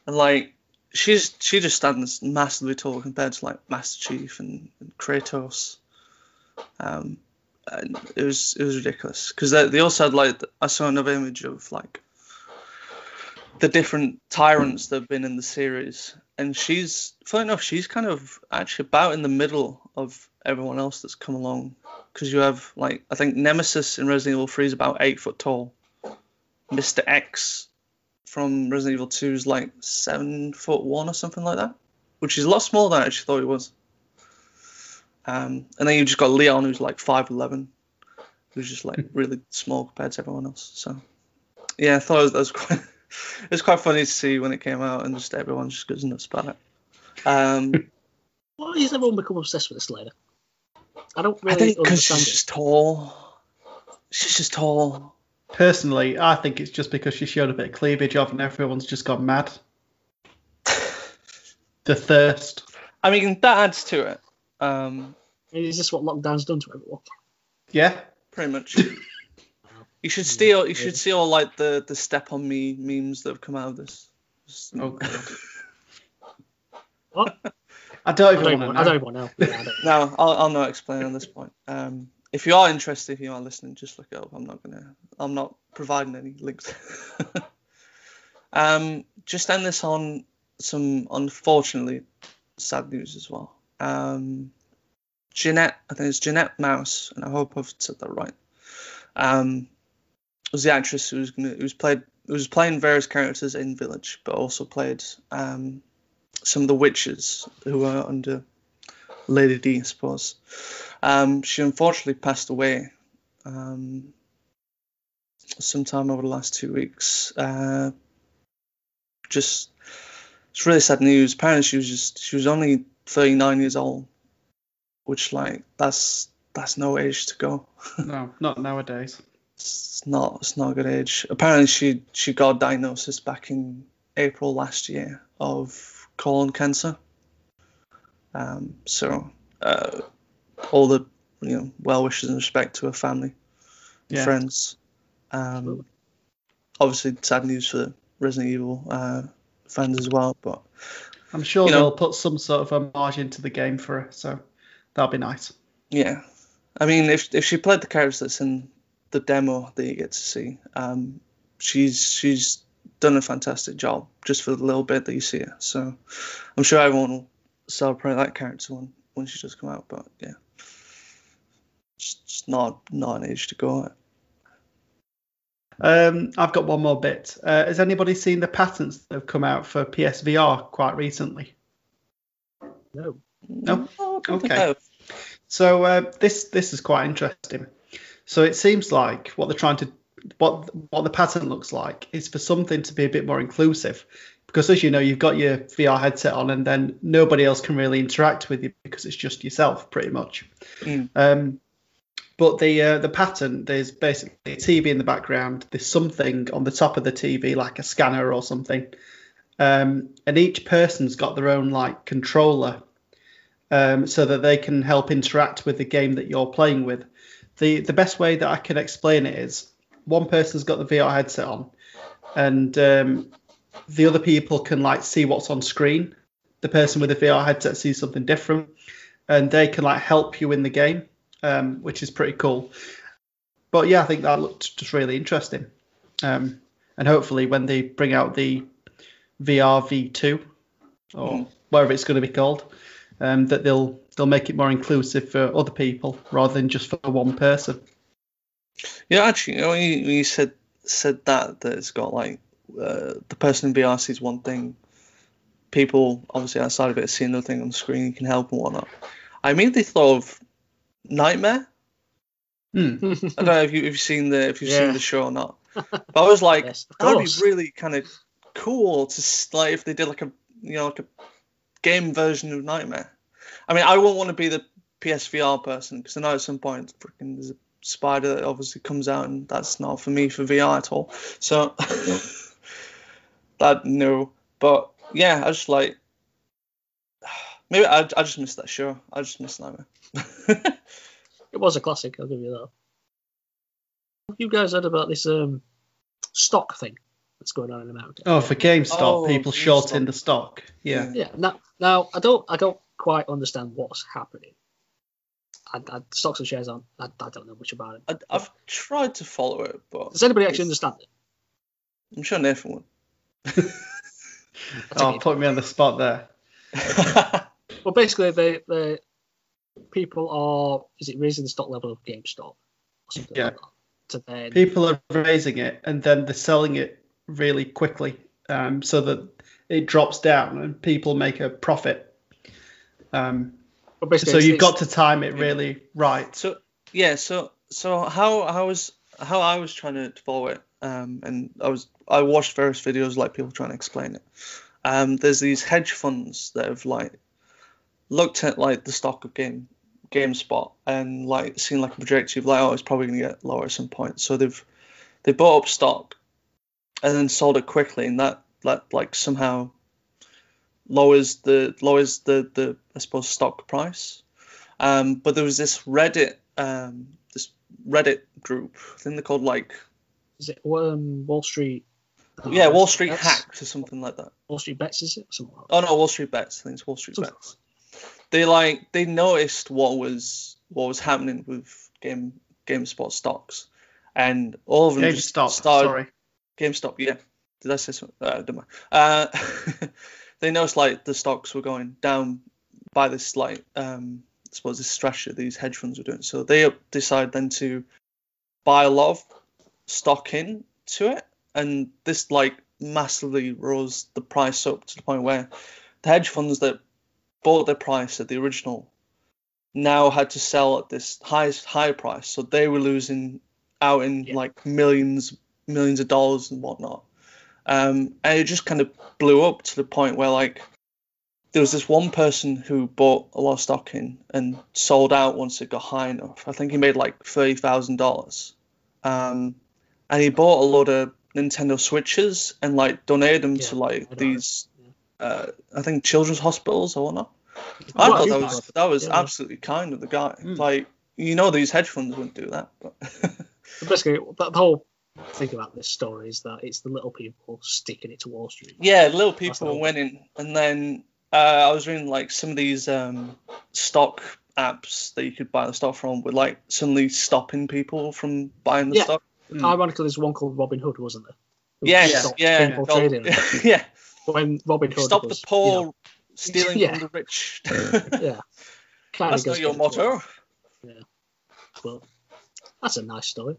and like she's she just stands massively tall compared to like Master Chief and, and Kratos. Um, and it was it was ridiculous because they, they also had like I saw another image of like the different tyrants that have been in the series, and she's funny enough she's kind of actually about in the middle of everyone else that's come along because you have like I think Nemesis in Resident Evil 3 is about eight foot tall. Mr. X from Resident Evil 2 is like seven foot one or something like that, which is a lot smaller than I actually thought he was. Um, and then you've just got Leon, who's like five eleven, who's just like really small compared to everyone else. So yeah, I thought it was, that was quite it was quite funny to see when it came out, and just everyone just goes nuts about it. Um, Why has everyone become obsessed with this lady? I don't really I think because understand she's it. just tall. She's just tall. Personally, I think it's just because she showed a bit of cleavage off and everyone's just gone mad. The thirst. I mean, that adds to it. Um, I mean, is this what lockdown's done to everyone? Yeah. pretty much. You should see all, you should see all like the the step on me memes that have come out of this. Just- Oh, What? I don't I even don't, want even, to I don't even know. Yeah, don't- No, I'll, I'll not explain on this point. Um, if you are interested, if you are listening, just look it up. I'm not gonna. I'm not providing any links. um, just end this on some unfortunately sad news as well. Um, Jeanette, I think it's Jeanette Maus, and I hope I've said that right. Um, was the actress who was who was played who was playing various characters in Village, but also played um, some of the witches who were under Lady D, I suppose. Um, she unfortunately passed away um, sometime over the last two weeks. Uh, just it's really sad news. Apparently, she was just she was only 39 years old, which like that's that's no age to go. No, not nowadays. It's not it's not a good age. Apparently, she she got a diagnosis back in April last year of colon cancer. Um, so uh, all the you know well wishes and respect to her family, and Yeah. friends. Um, obviously, sad news for Resident Evil uh, fans as well. But I'm sure You know- they'll put some sort of homage into the game for her, so that'll be nice. yeah, I mean, if if she played the character that's in the demo that you get to see, um, she's she's done a fantastic job just for the little bit that you see her. So I'm sure everyone will celebrate that character when when she does come out. But yeah, just, just not not an age to go at. Um, I've got one more bit. Uh, has anybody seen the patents that have come out for PSVR quite recently? No. No? I Okay. So uh, this this is quite interesting. So it seems like what they're trying to what what the pattern looks like is for something to be a bit more inclusive, because as you know, you've got your VR headset on, and then nobody else can really interact with you because it's just yourself, pretty much. Mm. Um, but the uh, the patent there's basically a TV in the background. There's something on the top of the TV like a scanner or something, um, and each person's got their own like controller um, so that they can help interact with the game that you're playing with. The the best way that I can explain it is one person's got the VR headset on, and um, the other people can like see what's on screen. The person with the VR headset sees something different, and they can like help you in the game, um, which is pretty cool. But yeah, I think that looked just really interesting. Um, and hopefully, when they bring out the VR V2 or Mm. whatever it's going to be called, um, that they'll they'll make it more inclusive for other people rather than just for one person. Yeah, actually, you know, when you, when you said said that that it's got like uh, the person in VR sees one thing, people obviously outside of it see another thing on the screen, you can help and whatnot. I immediately thought of Nightmare. Hmm. I don't know if you if you've seen the if you've Yeah. seen the show or not, but I was like, yes, that'd be really kind of cool to s- like if they did like a you know like a game version of Nightmare. I mean, I wouldn't want to be the PSVR person because I know at some point freaking there's a spider that obviously comes out and that's not for me for VR at all. So that no, but yeah, I just like maybe I I just missed that show. I just missed Nightmare. It was a classic, I'll give you that. You guys heard about this um, stock thing that's going on in America? Oh, for GameStop, Oh, people GameStop. shorting the stock. Yeah. Yeah. Now, now I don't, I don't quite understand what's happening. I, I, stocks and shares aren't. I, I don't know much about it. I, I've tried to follow it, but Does anybody actually understand it? I'm sure Nathan would. Oh, put me on the spot there. Well, basically, the the people are is it raising the stock level of GameStop or something Yeah. like that? To then People are raising it and then they're selling it really quickly um, so that it drops down and people make a profit. Um, so it's- you've got to time it really right. So yeah, so so how how was how I was trying to follow it, um, and I was I watched various videos like people trying to explain it. Um, there's these hedge funds that have like looked at like the stock of game GameSpot and like seen like a trajectory of like oh it's probably gonna get lower at some point. So they've they bought up stock and then sold it quickly, and that that like somehow lowers the lowers the the I suppose stock price. Um, but there was this Reddit, um, this Reddit group. I think they're called like is it um, Wall Street? yeah, Wall Street Bets? Hacks or something like that. Wall Street bets is it? Something like. Oh no, Wall Street Bets. I think it's Wall Street Something Bets. They like they noticed what was what was happening with game GameSpot stocks, and all of them just GameStop, started sorry. GameStop, yeah. Did I say something? Uh, don't mind. Uh, they noticed like the stocks were going down by this like um, I suppose this strategy that these hedge funds were doing. So they decided then to buy a lot of stock in to it, and this like massively rose the price up to the point where the hedge funds that bought their price at the original now had to sell at this highest higher price. So they were losing out in Yeah. like millions millions of dollars and whatnot. Um, and it just kind of blew up to the point where like there was this one person who bought a lot of stock in and sold out once it got high enough. I think he made like thirty thousand dollars. Um, and he bought a lot of Nintendo Switches and like donated them Yeah, to like these uh, I think children's hospitals or whatnot. Well, I thought that was that was yeah. absolutely kind of the guy. Mm. Like you know these hedge funds wouldn't do that, but basically, the whole thing about this story is that it's the little people sticking it to Wall Street. Yeah, little people the were whole- winning, and then uh, I was reading like some of these um, stock apps that you could buy the stock from were like suddenly stopping people from buying the Yeah. stock. Mm. Ironically, there's one called Robinhood, wasn't there? Who Yes, stopped yeah, trading. yeah. When Robin Hood Stop was, the poor you know, stealing Yeah. from the rich. yeah, kind That's not your motto. Yeah. Well, that's a nice story.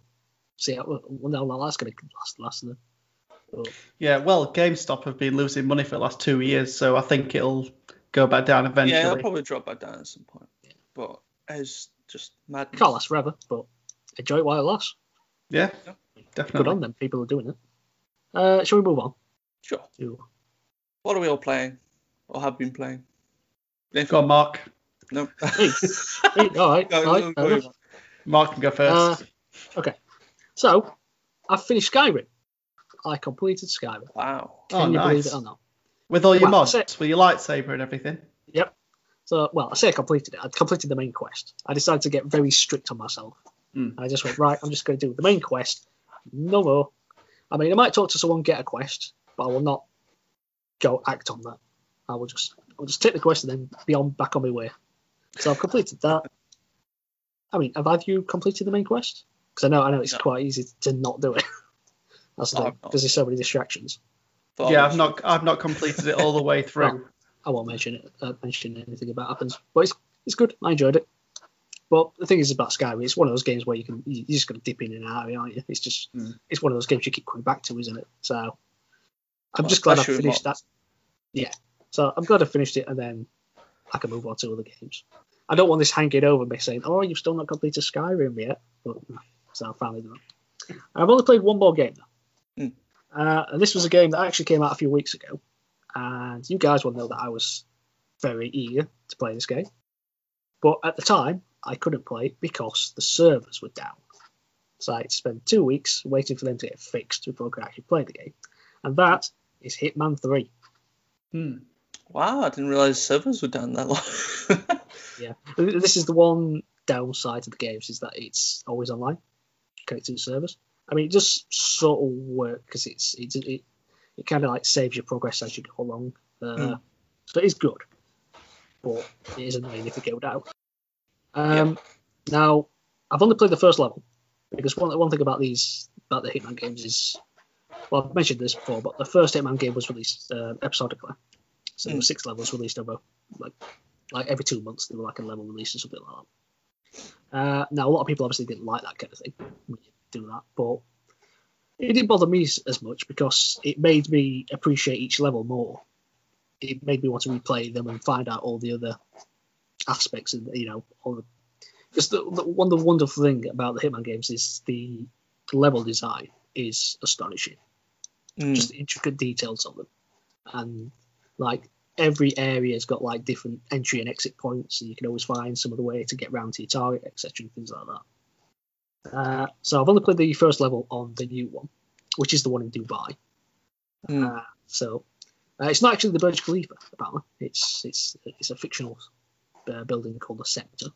See how well, well, that's going to last, last then. Yeah, well, GameStop have been losing money for the last two years, so I think it'll go back down eventually. Yeah, it'll probably drop back down at some point. But it's just madness. Can't last forever, but enjoy it while it lasts. Yeah, Yeah. definitely. Good on them, people are doing it. Uh, shall we move on? Sure. to- What are we all playing? Or have been playing? Go on, Mark. No. Me? Me? All right, Go- all right, go- fair go enough. Mark can go first. Uh, So, I finished Skyrim. I completed Skyrim. Wow. oh, Can you believe nice. it or not? With all your well, mods, so- with your lightsaber and everything. Yep. So, well, I say I completed it. I completed the main quest. I decided to get very strict on myself. Hmm. I just went, right, I'm just going to do the main quest no more. I mean, I might talk to someone, get a quest, but I will not go act on that. I will just, I'll just take the quest and then be on back on my way. So I've completed that. I mean, have either you completed the main quest? Because I know, I know it's No. quite easy to not do it. That's the No, thing, because there's so many distractions. But yeah, I've obviously- not I've not completed it all the way through. I won't mention it, uh, mention anything about happens, but it's it's good. I enjoyed it. But the thing is about Skyrim, it's one of those games where you can you you just got to dip in and out, of it, aren't you? It's just Mm. it's one of those games you keep coming back to, isn't it? So I'm Well, just glad I especially finished that. Yeah, so I'm glad I finished it, and then I can move on to other games. I don't want this hanging over me saying, "Oh, you've still not completed Skyrim yet." But so I finally done. it. I've only played one more game though, Mm. uh, and this was a game that actually came out a few weeks ago, and you guys will know that I was very eager to play this game. But at the time, I couldn't play because the servers were down. So I had to spend two weeks waiting for them to get fixed before I could actually play the game. And that is Hitman 3. Hmm. Wow, I didn't realize servers were down that long. Yeah. This is the one downside to the games is that it's always online, connected to servers. I mean, it does sort of work because it's, it's it, it kind of like saves your progress as you go along. Uh, Mm. So it is good, but it is annoying if it go down. Um, Now, I've only played the first level because one one thing about these about the Hitman games is, well, I've mentioned this before, but the first Hitman game was released uh, episodically, so there were Mm. six levels released over like like every two months. There were like a level release or something like that. Uh, now, a lot of people obviously didn't like that kind of thing when you do that, but it didn't bother me as much because it made me appreciate each level more. It made me want to replay them and find out all the other aspects and you know all the because the, the one the wonderful thing about the Hitman games is the level design is astonishing. Mm. Just the intricate details of them, and like every area's got like different entry and exit points, and you can always find some other way to get round to your target, etc. and things like that. Uh, so I've only played the first level on the new one, which is the one in Dubai. Mm. Uh, so uh, it's not actually the Burj Khalifa, apparently. It's it's it's a fictional uh, building called the Scepter,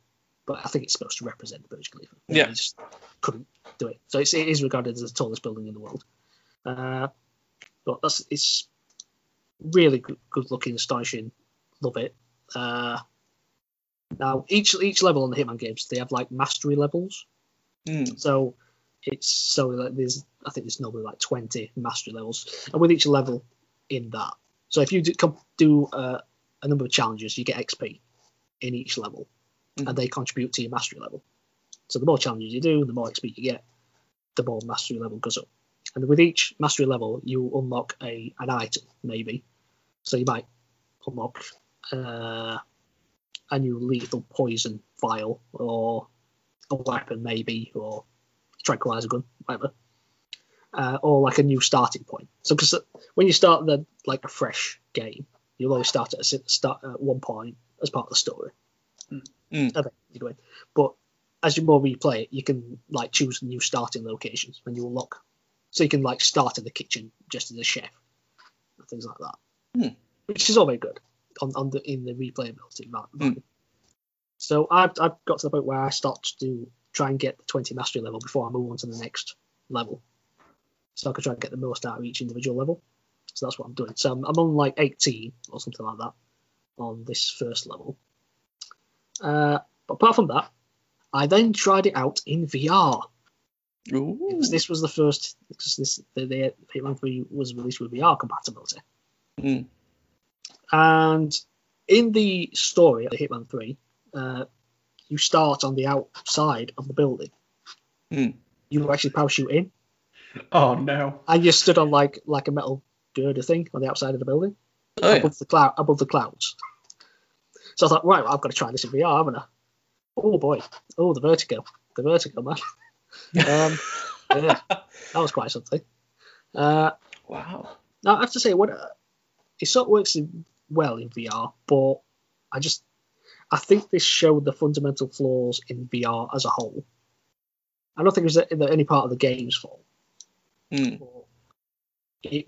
but I think it's supposed to represent the Burj Khalifa. Yeah. They just couldn't do it. So it's, it is regarded as the tallest building in the world. Uh, but that's it's really good, good looking, astonishing. Love it. Uh, now each each level on the Hitman games they have like mastery levels. Mm. So it's so like there's I think there's normally like 20 mastery levels, and with each level in that. So if you do, do uh, a number of challenges, you get XP in each level, Mhm. and they contribute to your mastery level. So the more challenges you do, the more XP you get, the more mastery level goes up. And with each mastery level, you unlock a an item maybe. So you might unlock uh, a new lethal poison vial or a weapon maybe or tranquilizer gun, whatever, uh, or like a new starting point. So because when you start the like a fresh game, you'll always start at a start at one point as part of the story. Mm. Okay, you go in. But as you more replay it, you can like choose new starting locations when you unlock. So you can like start in the kitchen just as a chef and things like that, Hmm. which is all very good on, on the in the replayability. Hmm. So I've, I've got to the point where I start to try and get the 20 mastery level before I move on to the next level. So I can try and get the most out of each individual level. So that's what I'm doing. So I'm, I'm on like 18 or something like that on this first level. Uh, but apart from that, I then tried it out in VR. Ooh. Because this was the first, because this the, the Hitman 3 was released with VR compatibility. Mm. And in the story of the Hitman 3, uh, you start on the outside of the building. Mm. You actually parachute in, Oh no. and you stood on like like a metal girder thing on the outside of the building Oh yeah. above the cloud above the clouds. So I thought, right, well, I've got to try this in VR, haven't I? Oh boy, oh the vertigo, the vertigo, man. um, yeah, that was quite something. Uh, Wow. Now, I have to say, what uh, it sort of works in, well in VR, but I just I think this showed the fundamental flaws in VR as a whole. I don't think it was any part of the game's fault. Mm. It,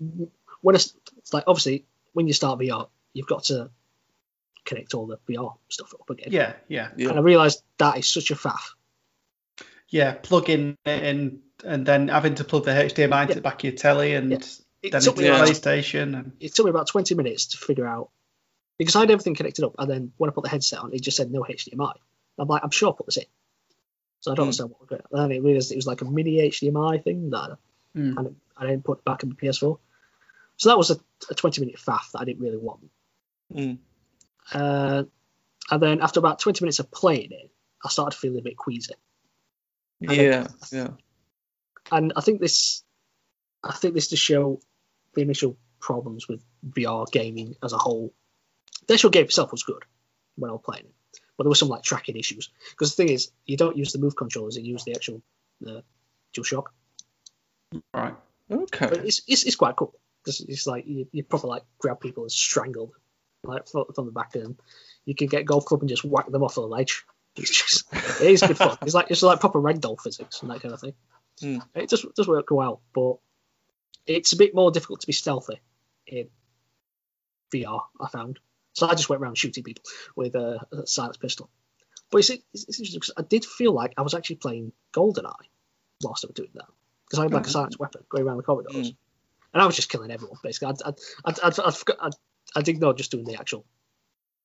when it's, it's like obviously when you start VR, you've got to connect all the VR stuff up again. Yeah, yeah, And I realised that is such a faff. Yeah. Plug in and and then having to plug the HDMI to the back of your telly and Yeah. It then into about, PlayStation. And, it took me about 20 minutes to figure out because I had everything connected up, and then when I put the headset on, it just said no HDMI. I'm like, I'm sure I put this in. So I don't Hmm. understand what we're going. And then I realized it was like a mini HDMI thing that Hmm. and I didn't put back in the PS4. So that was a, a 20 minute faff that I didn't really want. Mm. Uh, and then after about 20 minutes of playing it, I started feeling a bit queasy. Yeah, yeah. And I think this, I think this to show the initial problems with VR gaming as a whole. The actual game itself was good when I was playing it, but there were some like tracking issues. Because the thing is, you don't use the move controllers; you use the actual uh, DualShock. right. Okay. But it's, it's, it's quite cool because it's like you, you probably like grab people and strangle them like from, the back of them. You can get golf club and just whack them off the ledge. It's just it is good fun. It's like it's like proper ragdoll physics and that kind of thing. Hmm. It does does work well, but it's a bit more difficult to be stealthy in VR. I found so I just went around shooting people with a, a silence pistol. But it's, it's, it's interesting because I did feel like I was actually playing GoldenEye whilst I was doing that because I had like a Oh. silence weapon going around the corridors, Mm. and I was just killing everyone basically. I'd I'd I'd, I'd, I'd, forgot, I'd, I'd ignored just doing the actual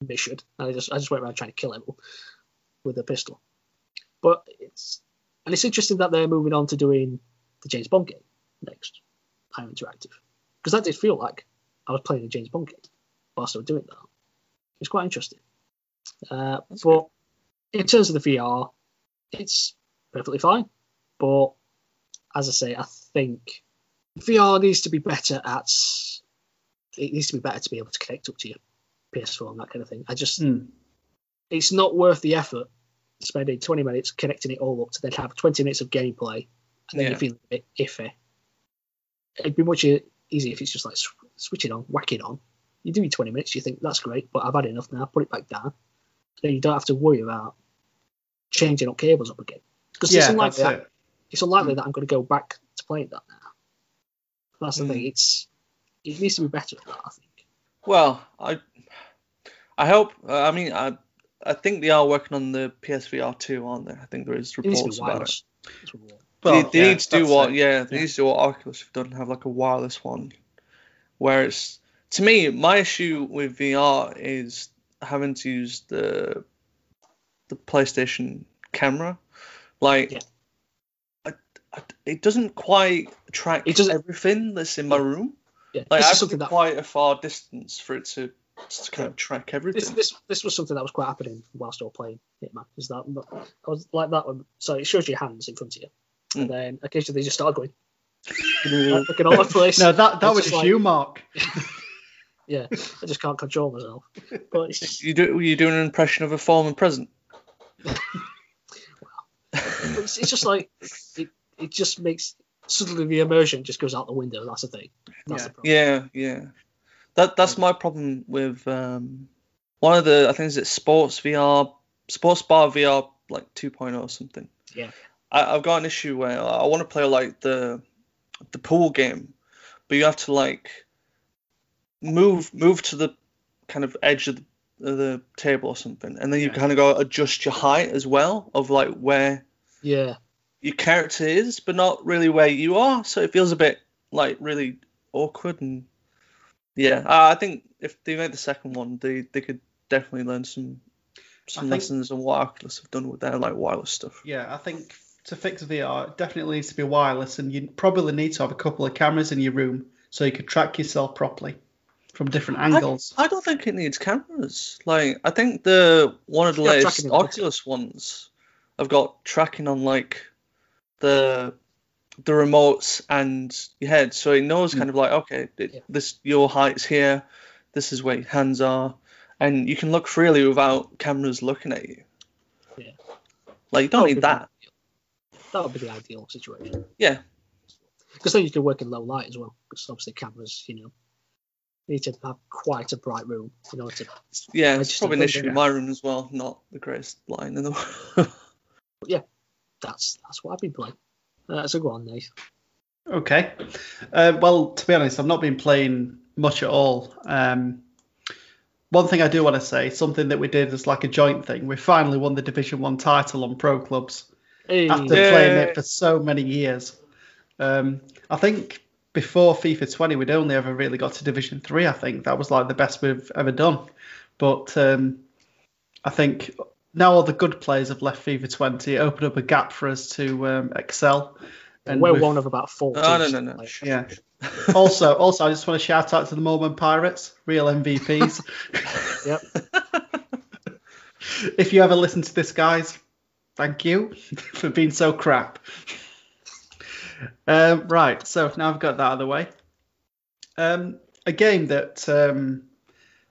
mission, and I just I just went around trying to kill everyone with a pistol. But it's and it's interesting that they're moving on to doing the James Bond game next, IO Interactive, because that did feel like I was playing a James Bond game whilst I was doing that. It's quite interesting. Uh, That's but in terms of the VR, it's perfectly fine. But as I say, I think VR needs to be better at. It needs to be better to be able to connect up to your PS4 and that kind of thing. I just, Hmm. It's not worth the effort spending 20 minutes connecting it all up to then have 20 minutes of gameplay and then Yeah. you feel a bit iffy. It'd be much easier if it's just like sw- switch it on, whack it on. You do your 20 minutes, you think that's great, but I've had enough now, put it back down. Then you don't have to worry about changing up cables up again. Because it's unlikely, that, it. it's unlikely that I'm going to go back to playing that now. That's the Mm. thing. It's it needs to be better at that. I think. Well, I I hope. Uh, I mean, I I think they are working on the PSVR two, aren't they? I think there is It needs to reports be about it. wireless. That's what we want. Well, they, they yeah, need to do that's what? it. Yeah, they Yeah. need to do what Oculus have done. Have like a wireless one, where it's to me my issue with VR is having to use the the PlayStation camera, like. Yeah. I, I, it doesn't quite track It doesn't- everything that's in my room. Yeah, Like this I have to something be that quite a far distance for it to, to kind of track everything. this this was something that was quite happening whilst I was playing Hitman. Is that I was like that one? So it shows your hands in front of you, and Mm. then occasionally they just start going, like, looking all over the place. No, that that It's was just just like- you, Mark. Yeah, I just can't control myself. But it's, You do you doing an impression of a former president? it's, it's just like it, it just makes suddenly the immersion just goes out the window. That's the thing. That's Yeah. the problem. Yeah, yeah. That that's my problem with um one of the I think is it Sports VR Sports Bar VR like 2.0 or something. Yeah. I, I've got an issue where I want to play like the the pool game, but you have to like move move to the kind of edge of the, of the table or something, and then you Yeah. kind of go adjust your height as well of like where Yeah, your character is, but not really where you are. So it feels a bit like really awkward and yeah. I I think if they made the second one, they they could definitely learn some some think- lessons on what Oculus have done with their like wireless stuff. Yeah, I think to fix VR, it definitely needs to be wireless, and you probably need to have a couple of cameras in your room so you could track yourself properly from different angles. I don't think it needs cameras. Like I think the one of the Yeah, latest tracking in the Oculus ones have got tracking on like the the remotes and your head, so it knows kind hmm. of like okay, it, Yeah. this your height's here, this is where your hands are, and you can look freely without cameras looking at you. Yeah. Like you don't would need that. That would be the ideal situation. Yeah. Because then you can work in low light as well. Because obviously cameras, you know, you need to have quite a bright room in order to. Yeah, it's probably an issue in my room as well. Not the greatest line in the world. Yeah, that's that's what I've been playing. Uh, so go on, Nate. Okay. Uh, well, to be honest, I've not been playing much at all. Um, one thing I do want to say, something that we did as like a joint thing, we finally won the Division One title on Pro Clubs Hey, after Yeah. playing it for so many years. Um, I think before FIFA 20, we'd only ever really got to Division Three. I think that was like the best we've ever done. But um, I think now all the good players have left FIFA 20. It opened up a gap for us to um, excel. We're we've- one of about four. Oh, no, no, no. play. Shush, Yeah. also, also, I just want to shout out to the Mormon Pirates, real MVPs. Yep. if you ever listen to this, guys, thank you for being so crap. Um, right, so now I've got that out of the way. Um, a game that um,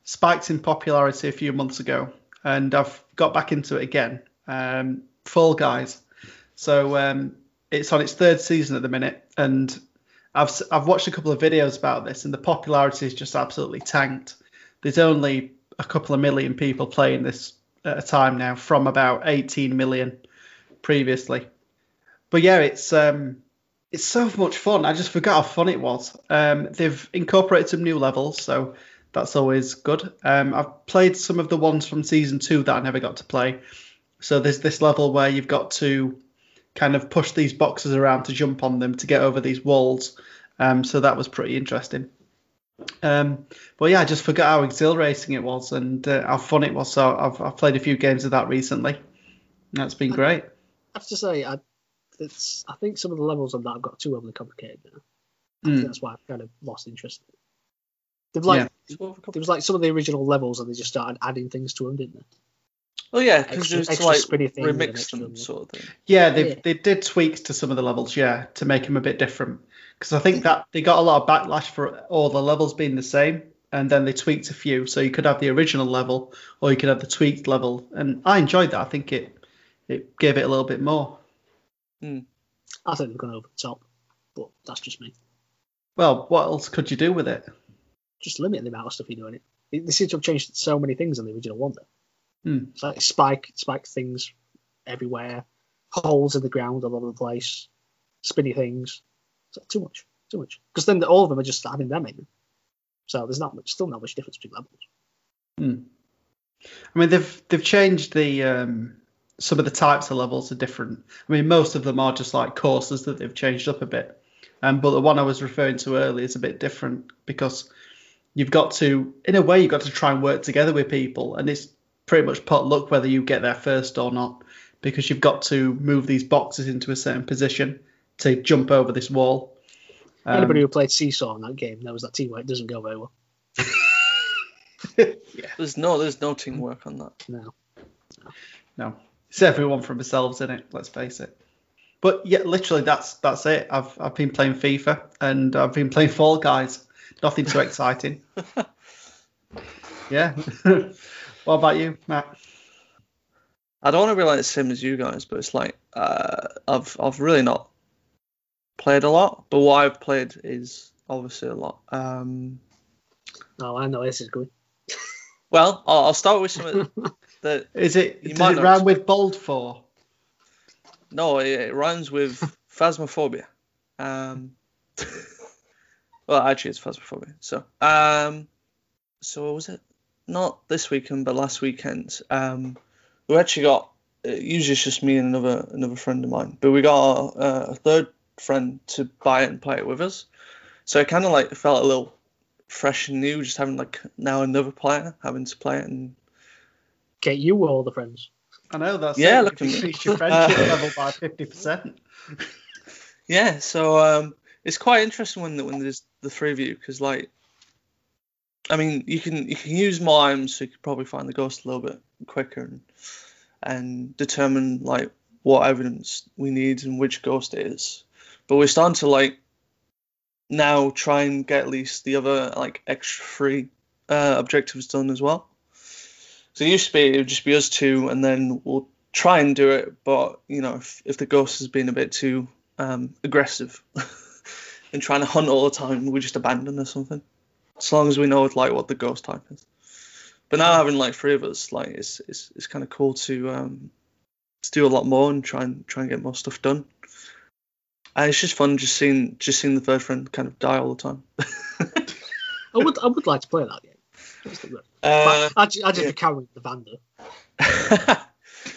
spiked in popularity a few months ago, and I've got back into it again. Um, Fall Guys. So um, it's on its third season at the minute, and I've I've watched a couple of videos about this, and the popularity is just absolutely tanked. There's only a couple of million people playing this at a time now, from about 18 million previously. But yeah, it's um, it's so much fun. I just forgot how fun it was. Um, they've incorporated some new levels, so that's always good. Um, I've played some of the ones from season two that I never got to play. So there's this level where you've got to kind of push these boxes around to jump on them to get over these walls. Um, so that was pretty interesting. Um, but yeah, I just forgot how exhilarating it was and uh, how fun it was. So I've, I've played a few games of that recently. That's been great. I have to say, I, it's. I think some of the levels on that have got too overly complicated now. I think Mm. that's why I've kind of lost interest. They've like Yeah. there was like some of the original levels, and they just started adding things to them, didn't they? Oh yeah, because Extra- there's extra like spinny things and remix them sort of thing. Yeah, they Yeah. they did tweaks to some of the levels, yeah, to make them a bit different. Because I think that they got a lot of backlash for all the levels being the same, and then they tweaked a few. So you could have the original level, or you could have the tweaked level, and I enjoyed that. I think it it gave it a little bit more. Hmm. I think they've gone over the top, but that's just me. Well, what else could you do with it? Just limit the amount of stuff you do in it. They, seem to have changed so many things in the original one. Though. Hmm. It's like spike, spike things everywhere, holes in the ground all over the place, spinny things. It's like too much, too much. Because then all of them are just having them in. So there's not much, still not much difference between levels. Hmm. I mean, they've they've changed the um, some of the types of levels are different. I mean, most of them are just like courses that they've changed up a bit. Um, but the one I was referring to earlier is a bit different because you've got to, in a way, you've got to try and work together with people, and it's pretty much pot luck whether you get there first or not because you've got to move these boxes into a certain position to jump over this wall. Um, Anybody who played Seesaw in that game knows that teamwork doesn't go very well. yeah. There's no there's no teamwork on that. No. No, it's everyone for themselves, in it. Let's face it. But yeah, literally, that's that's it. I've I've been playing FIFA and I've been playing Fall Guys. Nothing too exciting. yeah. what about you, Matt? I don't want to be like the same as you guys, but it's like uh, I've I've really not played a lot. But what I've played is obviously a lot. Um, Oh, I know this is good. well, I'll, I'll start with some of the. Is it You does might it not rhyme with bold for? No, it, it rhymes with phasmophobia. Um, well, actually, it's phasmophobia. So, um, so what was it? Not this weekend, but last weekend. Um, we actually got. uh, Usually, it's just me and another another friend of mine, but we got uh, a third friend to buy it and play it with us. So it kind of like felt a little fresh and new, just having like now another player having to play it and get you were all the friends. I know that's Yeah, it. look at You've me. increased your friendship Uh, level by fifty percent. Yeah, so um, it's quite interesting when when there's the three of you because like, I mean, you can you can use mimes, so you could probably find the ghost a little bit quicker and and determine like what evidence we need and which ghost it is. But we're starting to like now try and get at least the other like extra three uh, objectives done as well. So it used to be it would just be us two, and then we'll try and do it. But you know, if if the ghost has been a bit too um, aggressive and trying to hunt all the time, we just abandon or something. As long as we know like what the ghost type is. But now having like three of us, like it's it's, it's kind of cool to um to do a lot more and try and try and get more stuff done. And it's just fun just seeing just seeing the third friend kind of die all the time. I would, I would like to play that game. Just a. Uh, But I, ju- I just yeah. be carrying the Vanda.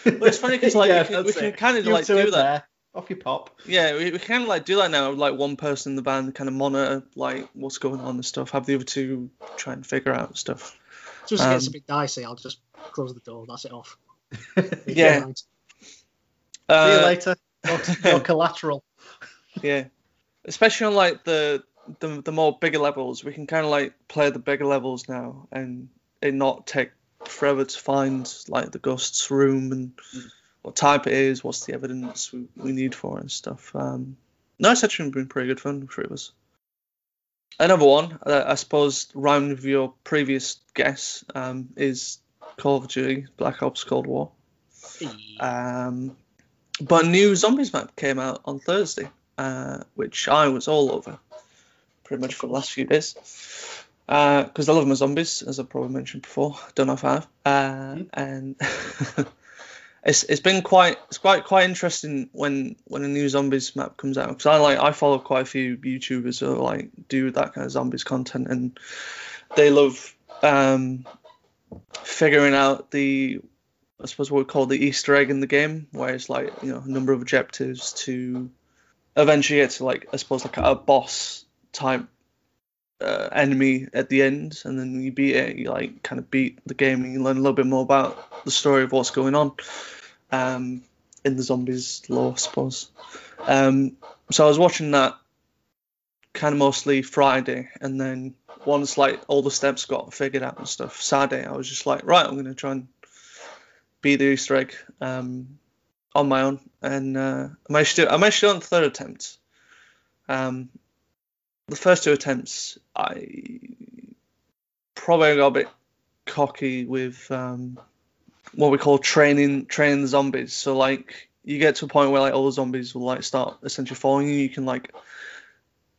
well, it's funny because like Yeah, we can, we can kind of You like do in that. Off your pop. Yeah, we, we kind of like do that now. Like one person in the band kind of monitor like what's going on and stuff. Have the other two try and figure out stuff. Just um, gets a bit dicey. I'll just close the door. That's it off. Yeah. See you Uh, later. Your, your collateral. Yeah, especially on like the the, the more bigger levels, we can kind of like play the bigger levels now, and it not take forever to find like the ghost's room and what type it is, what's the evidence we, we need for it and stuff. Um, no, it's actually been pretty good fun for us. Another one, uh, I suppose, round with your previous guess, um, is Call of Duty Black Ops Cold War. Um, but a new zombies map came out on Thursday, uh, which I was all over pretty much for the last few days. Because I love my zombies, as I probably mentioned before. Don't know if I have. Uh, And it's it's been quite it's quite quite interesting when when a new zombies map comes out. Because I like I follow quite a few YouTubers who like do that kind of zombies content, and they love um, figuring out the I suppose what we call the Easter egg in the game, where it's like you know a number of objectives to eventually get to like I suppose like a boss type uh, enemy at the end, and then you beat it, you like kind of beat the game, and you learn a little bit more about the story of what's going on um, in the zombies lore, I suppose. Um, so I was watching that kind of mostly Friday, and then once like all the steps got figured out and stuff, Saturday I was just like, right, I'm gonna try and beat the Easter egg um, on my own, and uh, I managed to. I managed to on the third attempt. Um, the first two attempts, I probably got a bit cocky with um, what we call training training zombies. So like you get to a point where like all the zombies will like start essentially following you. You can like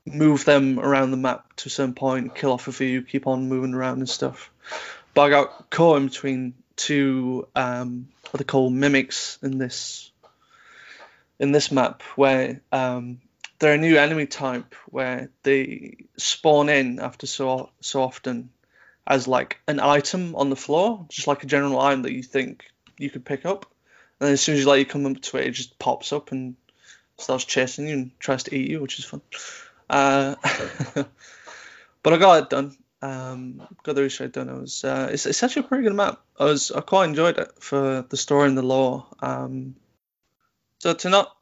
move them around the map to certain point, kill off a few, keep on moving around and stuff. But I got caught in between two um, what they call mimics in this in this map where um, they're a new enemy type where they spawn in after so so often as like an item on the floor, just like a general item that you think you could pick up. And as soon as you like you come up to it, it just pops up and starts chasing you and tries to eat you, which is fun. Uh, but I got it done. Um, got the research done. It was uh, it's, it's actually a pretty good map. I was I quite enjoyed it for the story and the lore. Um, so to not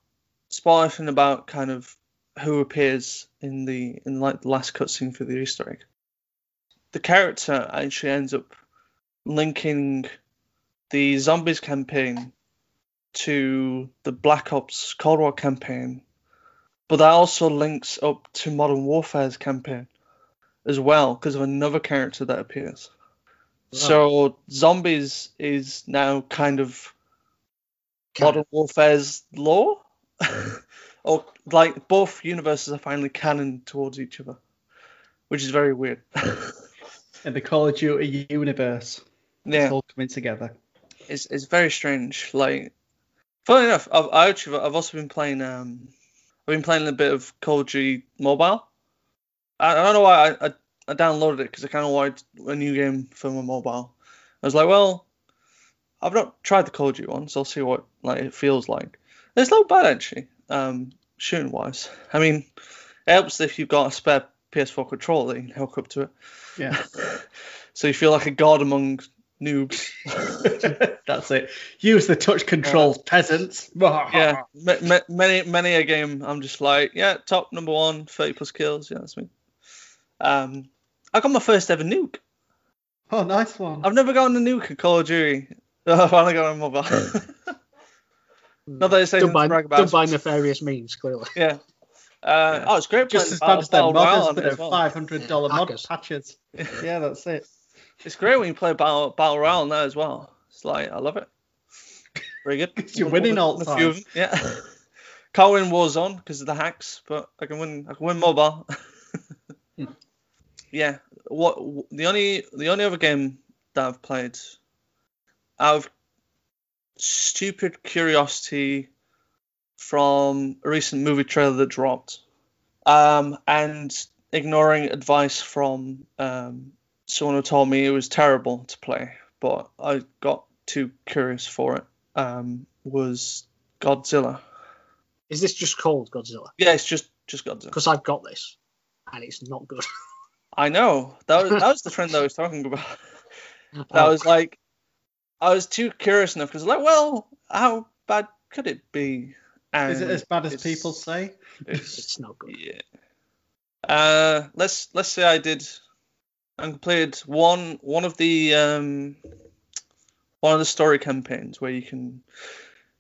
spoil anything about kind of who appears in the in like the last cutscene for the Easter egg, the character actually ends up linking the zombies campaign to the Black Ops Cold War campaign, but that also links up to Modern Warfare's campaign as well because of another character that appears. So zombies is now kind of Modern Warfare's lore, or like both universes are finally canon towards each other, which is very weird. and the Call of Duty universe. yeah, It's all coming together. it's it's very strange. Like, funny enough, I've I actually I've also been playing um I've been playing a bit of Call of Duty Mobile. I, I don't know why I, I, I downloaded it because I kind of wanted a new game for my mobile. I was like, well, I've not tried the Call of Duty one, so I'll see what like it feels like. It's not bad actually, um, shooting wise. I mean, it helps if you've got a spare PS4 controller that you can hook up to it, Yeah. so you feel like a god among noobs. That's it. Use the touch controls, peasants. yeah, ma- ma- many many a game. I'm just like, yeah, top number one, 30 plus kills. Yeah, that's me. Um, I got my first ever nuke. Oh, nice one. I've never gotten a nuke in Call of Duty. I finally got it on mobile. Not that it's anything Done by, to brag about. done by nefarious means, clearly. Yeah. Uh, Oh, it's great. Just playing as bad as Battle- their Battle Royale modders on with as well. five hundred dollar mod Hackers. patches. Yeah, that's it. It's great when you play Battle Battle Royale now as well. It's like I love it. Very good. You're winning all the A few time. Yeah. Can't win Warzone because of the hacks, but I can win. I can win mobile. Hmm. yeah. What the only the only other game that I've played out of stupid curiosity from a recent movie trailer that dropped, um, and ignoring advice from um, someone who told me it was terrible to play, but I got too curious for it. Um, was Godzilla. Is this just called Godzilla? Yeah, it's just just Godzilla. Because I've got this, and it's not good. I know that was that was the trend I was talking about. That was like, I was too curious enough because like, well, how bad could it be? And Is it as bad as people say? It's, It's not good. yeah. Uh, let's let's say I did. and completed one one of the um one of the story campaigns where you can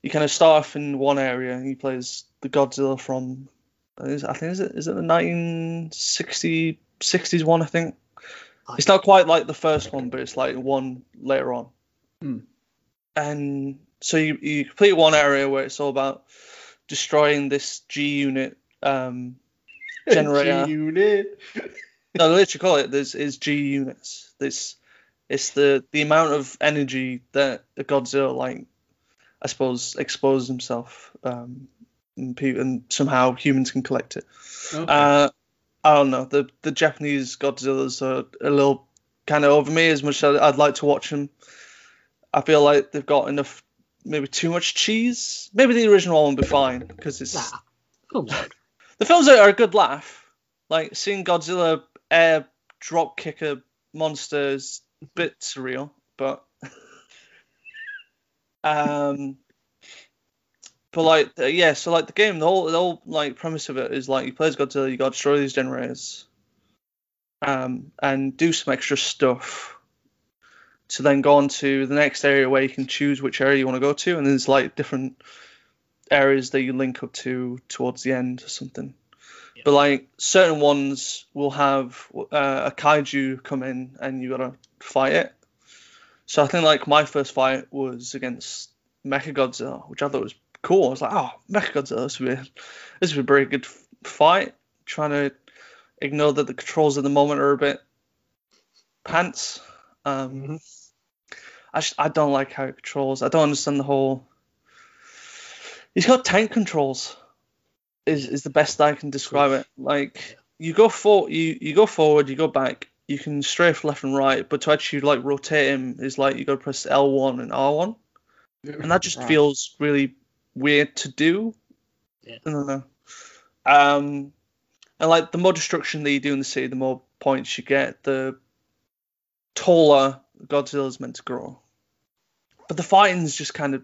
you kind of start off in one area and you play as the Godzilla from I think is- I think is it is it the 1960 60s one I think it's not quite like the first one but it's like one later on Hmm. and so you you complete one area where it's all about destroying this G unit um Generator. G-Unit. no, they literally call it this is G units. This it's the the amount of energy that a Godzilla like I suppose exposes himself um and, pe- and somehow humans can collect it. Okay. Uh I don't know. The the Japanese Godzillas are a little kind of over me as much as I'd like to watch them. I feel like they've got enough maybe too much cheese. Maybe the original one would be fine because it's Nah. Film's the films are a good laugh. Like seeing Godzilla air drop kicker monsters, monster is a bit surreal, but um, but like uh, yeah, so like the game, the whole the whole like premise of it is like you play as Godzilla, you got to destroy these generators, um, and do some extra stuff. To then go on to the next area where you can choose which area you want to go to, and there's like different areas that you link up to towards the end or something. Yeah. But like certain ones will have uh, a kaiju come in and you gotta fight it. So I think like my first fight was against Mechagodzilla, which I thought was cool. I was like, oh, Mechagodzilla, this would be this would be a very good fight. Trying to ignore that the controls at the moment are a bit pants. Um, Mhm. I just, I don't like how it controls. I don't understand the whole. He's got tank controls. Is is the best I can describe it. Like you go for you you go forward, you go back. You can strafe left and right, but to actually like rotate him is like you got to press L1 and R1, and that just Right. feels really weird to do. Yeah. I don't know. Um, and like the more destruction that you do in the city, the more points you get. The taller Godzilla's meant to grow. But the fighting's just kind of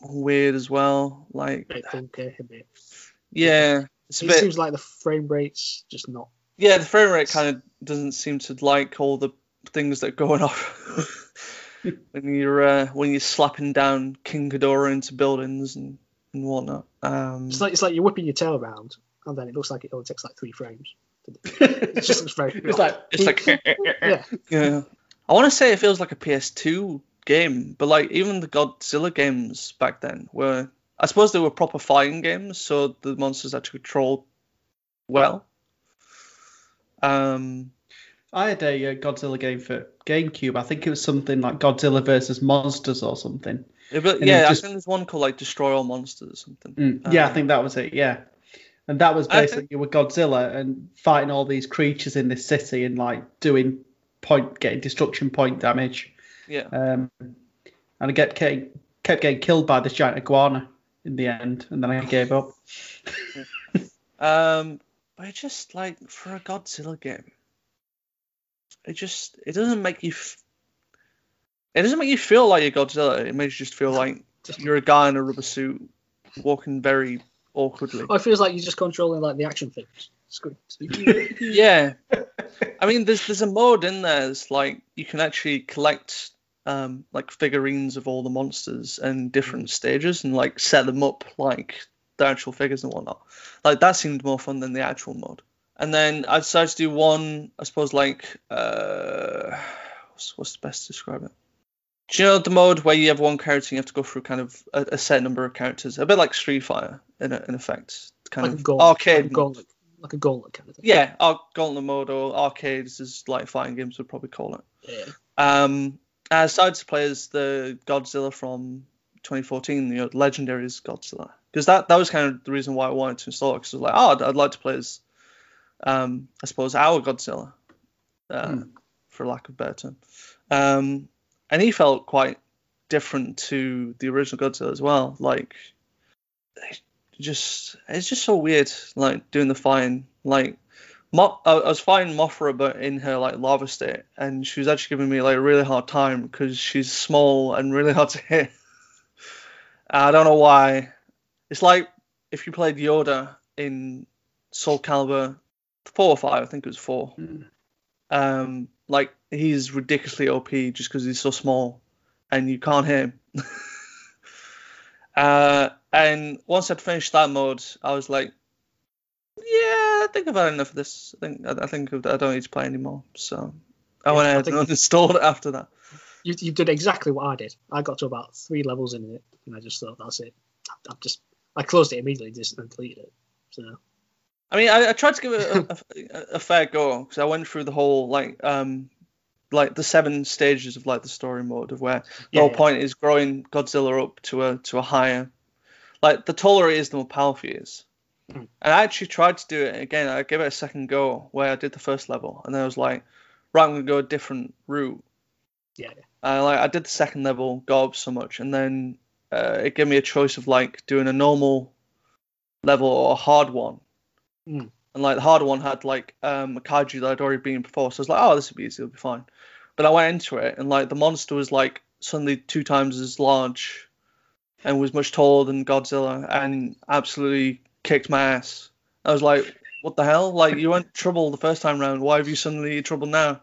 weird as well. Like, bit funky, a bit. yeah, it's a It bit. seems like the frame rate's just not. Yeah, the frame rate kind of doesn't seem to like all the things that are going off when you're uh, when you're slapping down King Ghidorah into buildings and, and whatnot. Um, It's like it's like you're whipping your tail around, and then it looks like it only takes like three frames. It just looks very. it's like it's like yeah, yeah. I want to say it feels like a PS2 game, but like even the Godzilla games back then were, I suppose they were proper fighting games, so the monsters actually controlled well. Um, I had a uh, Godzilla game for GameCube. I think it was something like Godzilla versus Monsters or something. yeah, but yeah, just- I think there's one called like Destroy All Monsters or something. Mm, yeah, I Um, think that was it. Yeah, and that was think- basically you were Godzilla and fighting all these creatures in this city and like doing point, getting destruction point damage. Yeah. Um, and I kept getting kept getting killed by this giant iguana in the end, and then I gave up. Um, but it just like for a Godzilla game, it just it doesn't make you. F- it doesn't make you feel like you're Godzilla. It makes you just feel like you're a guy in a rubber suit walking very awkwardly. well, it feels like you're just controlling like the action figures. Yeah, I mean, there's there's a mode in there. It's like you can actually collect um like figurines of all the monsters and different stages and like set them up like the actual figures and whatnot. Like that seemed more fun than the actual mode. And then I decided to do one, I suppose, like uh, what's, what's the best to describe it? Do you know the mode where you have one character and you have to go through kind of a, a set number of characters, a bit like Street Fighter in, a, in effect, kind like of gauntlet, arcade like a mode. gauntlet, like a gauntlet kind of thing. Yeah, ar- Gauntlet mode or arcades, as like fighting games would probably call it. Yeah. Um, I decided to play as the Godzilla from 2014, the Legendary's Godzilla, because that that was kind of the reason why I wanted to install it. Because I was like, oh, I'd, I'd like to play as, um, I suppose our Godzilla, uh, Hmm. for lack of a better term. Um, and he felt quite different to the original Godzilla as well. Like, just it's just so weird, like doing the fighting. Like, Mo- I, I was fighting Mothra, but in her like lava state, and she was actually giving me like a really hard time because she's small and really hard to hit. I don't know why. It's like if you played Yoda in Soul Calibur four or five, I think it was four. Mm. Um, like he's ridiculously OP just because he's so small, and you can't hit him. uh, and once I'd finished that mode, I was like, yeah, I think I've had enough of this. I think I, I think I don't need to play anymore. So I Yeah, went ahead and uninstalled it after that. You, you did exactly what I did. I got to about three levels in it, and I just thought that's it. I, I just I closed it immediately, just and deleted it. So I mean, I, I tried to give it a, a, a fair go because I went through the whole like um like the seven stages of like the story mode of where the Yeah, whole yeah. point is growing Godzilla up to a to a higher like the taller he is, the more powerful he is. Mhm. And I actually tried to do it again. I gave it a second go where I did the first level, and then I was like, right, I'm gonna go a different route. yeah, yeah. Uh, like I did the second level, got up so much, and then uh, it gave me a choice of like doing a normal level or a hard one. Mm. And like the harder one had like um, a kaiju that I'd already been before, so I was like, oh, this will be easy, it'll be fine. But I went into it, and like the monster was like suddenly two times as large, and was much taller than Godzilla, and absolutely kicked my ass. I was like, what the hell? Like you weren't trouble the first time round. Why have you suddenly trouble now?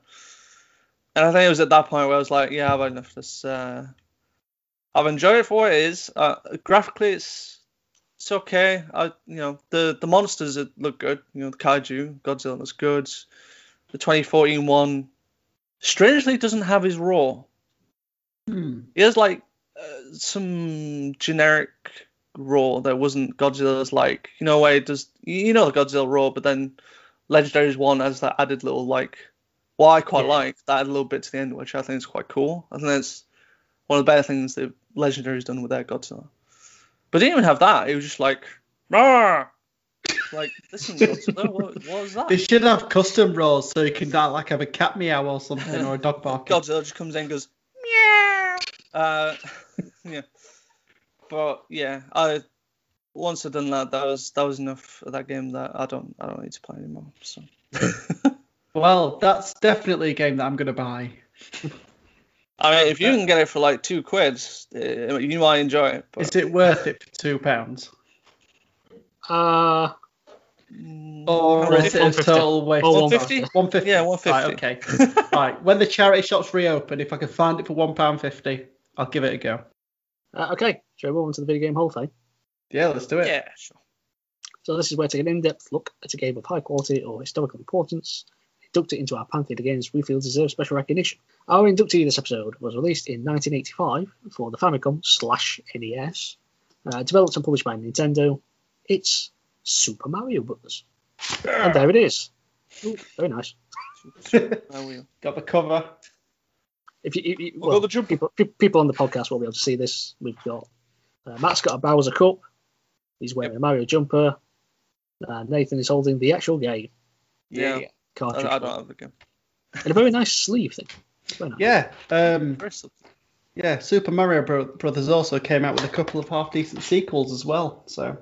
And I think it was at that point where I was like, yeah, I've enough this. Uh, I've enjoyed it for what it is. Uh, graphically, it's it's okay. I you know the the monsters look good. You know the kaiju, Godzilla looks good. The 2014 one, strangely, doesn't have his roar. Hmm. He has like uh, some generic roar that wasn't Godzilla's like you know where it does you know the Godzilla roar, but then Legendary's one has that added little like what I quite Yeah. like that little bit to the end, which I think is quite cool. I think that's one of the better things that Legendary's done with their Godzilla. But it didn't even have that. It was just like, "Rawr!" like listen, what, what was that? They should have custom roles so you can like have a cat meow or something or a dog barking. Godzilla just comes in and goes meow. Uh, yeah, but yeah, I once I'd done that, that was that was enough of that game that I don't I don't need to play anymore. So Well, that's definitely a game that I'm going to buy. I mean, if you can get it for like two quid, uh, you might enjoy it. But Is it worth it for two pounds, Uh, Mm, or how is much? it a total waste? Oh, 150? 150. Yeah, 150. Right, okay. right. When the charity shops reopen, if I can find it for one pound fifty, I'll give it a go. uh, okay, shall we move on to the video game Hall of Fame? Yeah, let's do it. yeah, sure. So this is where we take an in-depth look at a game of high quality or historical importance, induct it into our pantheon of games we feel deserve special recognition. Our inductee this episode was released in 1985 for the Famicom slash NES, uh, developed and published by Nintendo. It's Super Mario Bros. And there it is. Ooh, very nice. We go. Got the cover. If you, you- you- We'll well, the jump. people, people on the podcast will be able to see this. We've got uh, Matt's got a Bowser cup. He's wearing a Mario jumper. Uh, Nathan is holding the actual game Yeah, I, cartridge. I don't have the game. and a very nice sleeve thing. Very nice. Yeah. Um, yeah. Super Mario Bro- Brothers also came out with a couple of half decent sequels as well. So,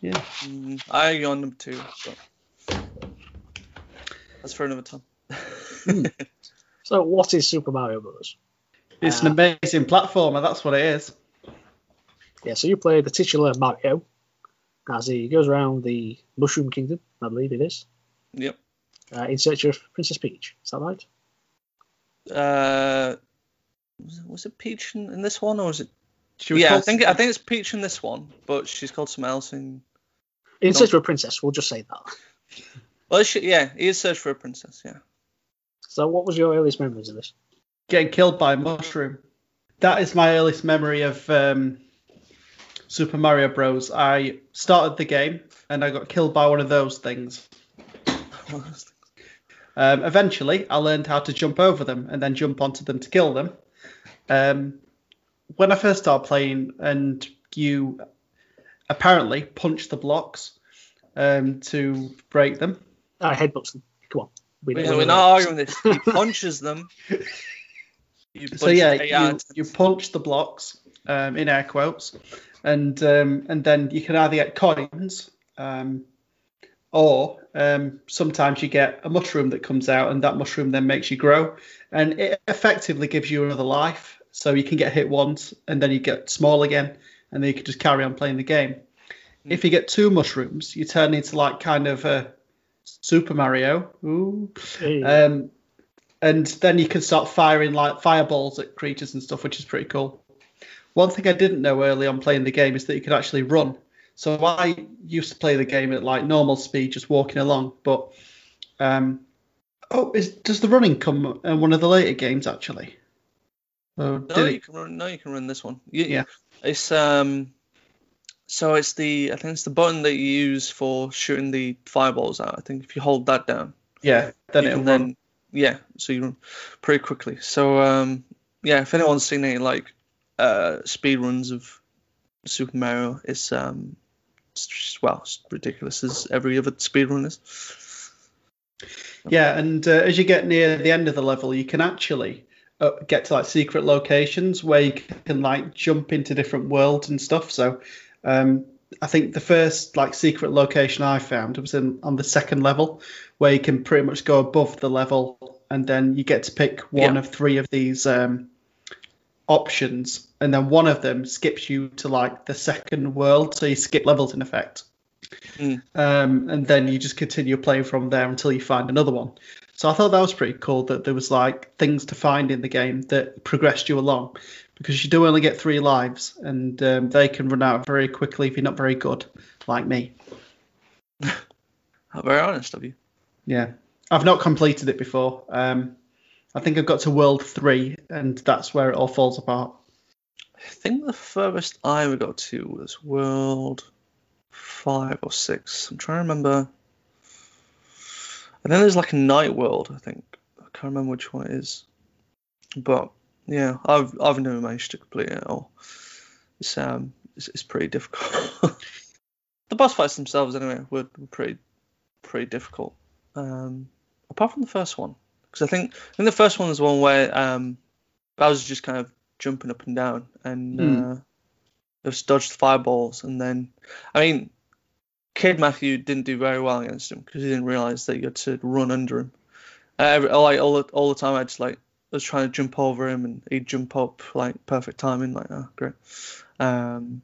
yeah. Mm, I agree on number two. But that's for another time. So, what is Super Mario Bros? It's an Uh, amazing platformer. That's what it is. Yeah, so you play the titular Mario as he goes around the Mushroom Kingdom, I believe it is, Yep. Uh, in search of Princess Peach. Is that right? Uh, was it, was it Peach in, in this one, or was it? She was Yeah, I think I think it's Peach in this one, but she's called something else in. In search of a princess, we'll just say that. Well, she, yeah, he is search for a princess. Yeah. So, what was your earliest memories of this? getting killed by a mushroom. That is my earliest memory of um, Super Mario Bros. I started the game and I got killed by one of those things. Um, eventually, I learned how to jump over them and then jump onto them to kill them. Um, when I first started playing, and you apparently punch the blocks um, to break them. Ah, headbutts them. Come on. We We're, don't- we're not arguing this. He punches them. You So punch yeah, you, you punch the blocks um, in air quotes, and um, and then you can either get coins, um, or um, sometimes you get a mushroom that comes out, and that mushroom then makes you grow, and it effectively gives you another life. So you can get hit once, and then you get small again, and then you can just carry on playing the game. If you get two mushrooms, you turn into like kind of a Super Mario. Ooh. Hey. Um, and then you can start firing like fireballs at creatures and stuff, which is pretty cool. One thing I didn't know early on playing the game is that you could actually run. So I used to play the game at like normal speed, just walking along. But um, oh, is does the running come in one of the later games actually? Oh, No, you it? can run. No, you can run this one. You, Yeah. It's um. So it's the I think it's the button that you use for shooting the fireballs out. I think if you hold that down, Yeah, then it'll can run. yeah, so you run pretty quickly. So um, yeah, if anyone's seen any like uh speed runs of Super Mario, it's um, well, it's ridiculous as every other speed run is. Yeah, and uh, as you get near the end of the level, you can actually uh, get to like secret locations where you can like jump into different worlds and stuff. So um, I think the first like secret location I found was in on the second level, where you can pretty much go above the level, and then you get to pick one Yeah. of three of these um, options, and then one of them skips you to like the second world, so you skip levels in effect. Mm. Um, and then you just continue playing from there until you find another one. So I thought that was pretty cool that there was like things to find in the game that progressed you along, because you do only get three lives, and um, they can run out very quickly if you're not very good, like me. How very honest of you. Yeah, I've not completed it before. Um, I think I've got to world three, and that's where it all falls apart. I think the furthest I ever got to was World five or six. I'm trying to remember. And then there's like a night world. I think I can't remember which one it is. But yeah, I've I've never managed to complete it all. It's um it's, it's pretty difficult. the boss fights themselves anyway were, were pretty pretty difficult. Um, apart from the first one, because I think I think the first one was one where um Bowser just kind of jumping up and down and Hmm. uh, just dodged fireballs and then I mean Kid Matthew didn't do very well against him because he didn't realize that you had to run under him. Uh, every, like all the, all the time, I just like was trying to jump over him and he'd jump up like perfect timing, like oh great. Um,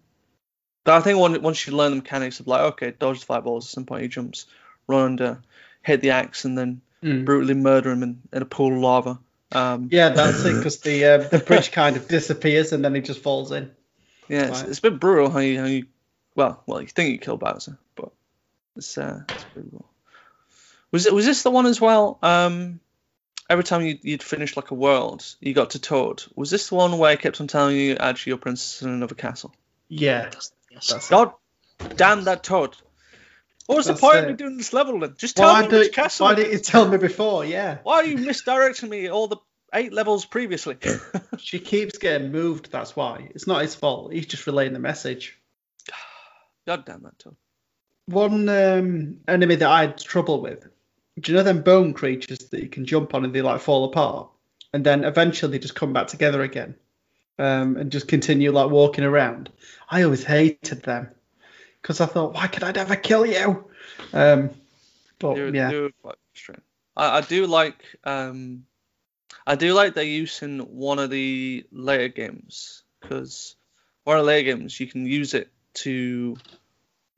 but I think once once you learn the mechanics of like okay, dodge the fireballs at some point he jumps, run under, hit the axe and then brutally murder him in, in a pool of lava. Um, Yeah, that's it, because the uh, the bridge kind of disappears and then he just falls in. Yeah, it's, Right. it's a bit brutal how you, how you well, well, you think you kill Bowser, but it's uh, it's brutal. Was it was this the one as well? Um, every time you you'd finish like a world, you got to Toad. Was this the one where I kept on telling you actually your princess in another castle? Yeah, Yes. that's it. God damn that Toad! What was That's the point of it. me doing this level then? Just tell Why, me which castle. why didn't you tell me before? Yeah. Why are you misdirecting me all the eight levels previously? She keeps getting moved, that's why. It's not his fault. He's just relaying the message. God damn that Toad! One um, enemy that I had trouble with. Do you know them bone creatures that you can jump on and they like fall apart? And then eventually they just come back together again. Um, and just continue like walking around. I always hated them. Because I thought, why could I never kill you? Um, but They were- yeah. they were quite frustrating. I, I do like um, I do like their use in one of the later games because one of the later games you can use it to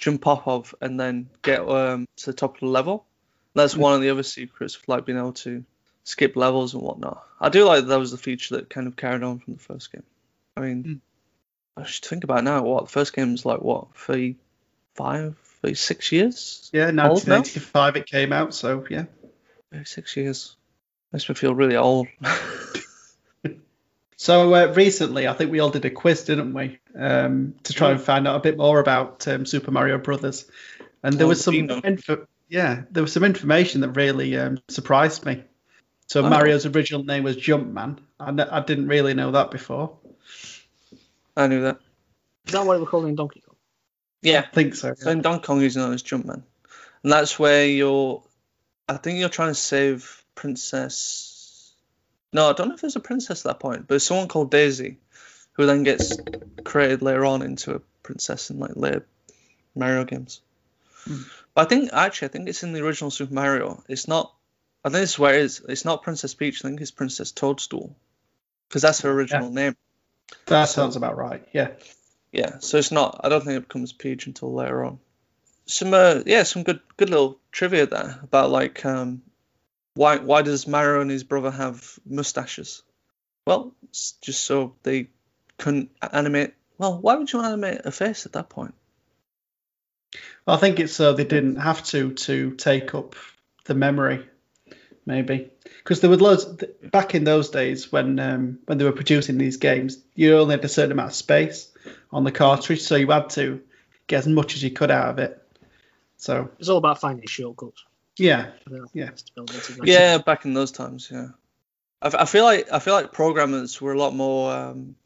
jump off of and then get um, to the top of the level. That's one of the other secrets of like being able to skip levels and whatnot. I do like that, that was the feature that kind of carried on from the first game. I mean, Mm. I should think about now. What the first game was like? What 35, 36 years? Yeah, Old now? 1985 it came out, so yeah. Six years. Makes me feel really old. So uh, recently, I think we all did a quiz, didn't we, um, to try and find out a bit more about um, Super Mario Brothers. And there Oh, was some, info- yeah, there was some information that really um, surprised me. So Oh. Mario's original name was Jumpman. I, n- I didn't really know that before. I knew that. Is that what we're calling Donkey Kong? Yeah. I think so. So in Donkey Kong, he's known as Jumpman, and that's where you're. I think you're trying to save Princess. No, I don't know if there's a princess at that point, but it's someone called Daisy, who then gets created later on into a princess in like later Mario games. Hmm. But I think actually I think it's in the original Super Mario. It's not. I think this is where it is. It's not Princess Peach. I think it's Princess Toadstool, because that's her original name. That sounds about right. Yeah. Yeah, so it's not. I don't think it becomes Peach until later on. Some, uh, yeah, some good, good little trivia there about like, um, why, why does Mario and his brother have mustaches? Well, it's just so they couldn't animate. Well, why would you animate a face at that point? I think it's so they didn't have to to take up the memory, maybe because there were loads back in those days when um, when they were producing these games. You only had a certain amount of space on the cartridge, so you had to get as much as you could out of it. So It's all about finding shortcuts. yeah, Yeah. to build it. Yeah, back in those times, yeah. I, f- I feel like I feel like programmers were a lot more. Um,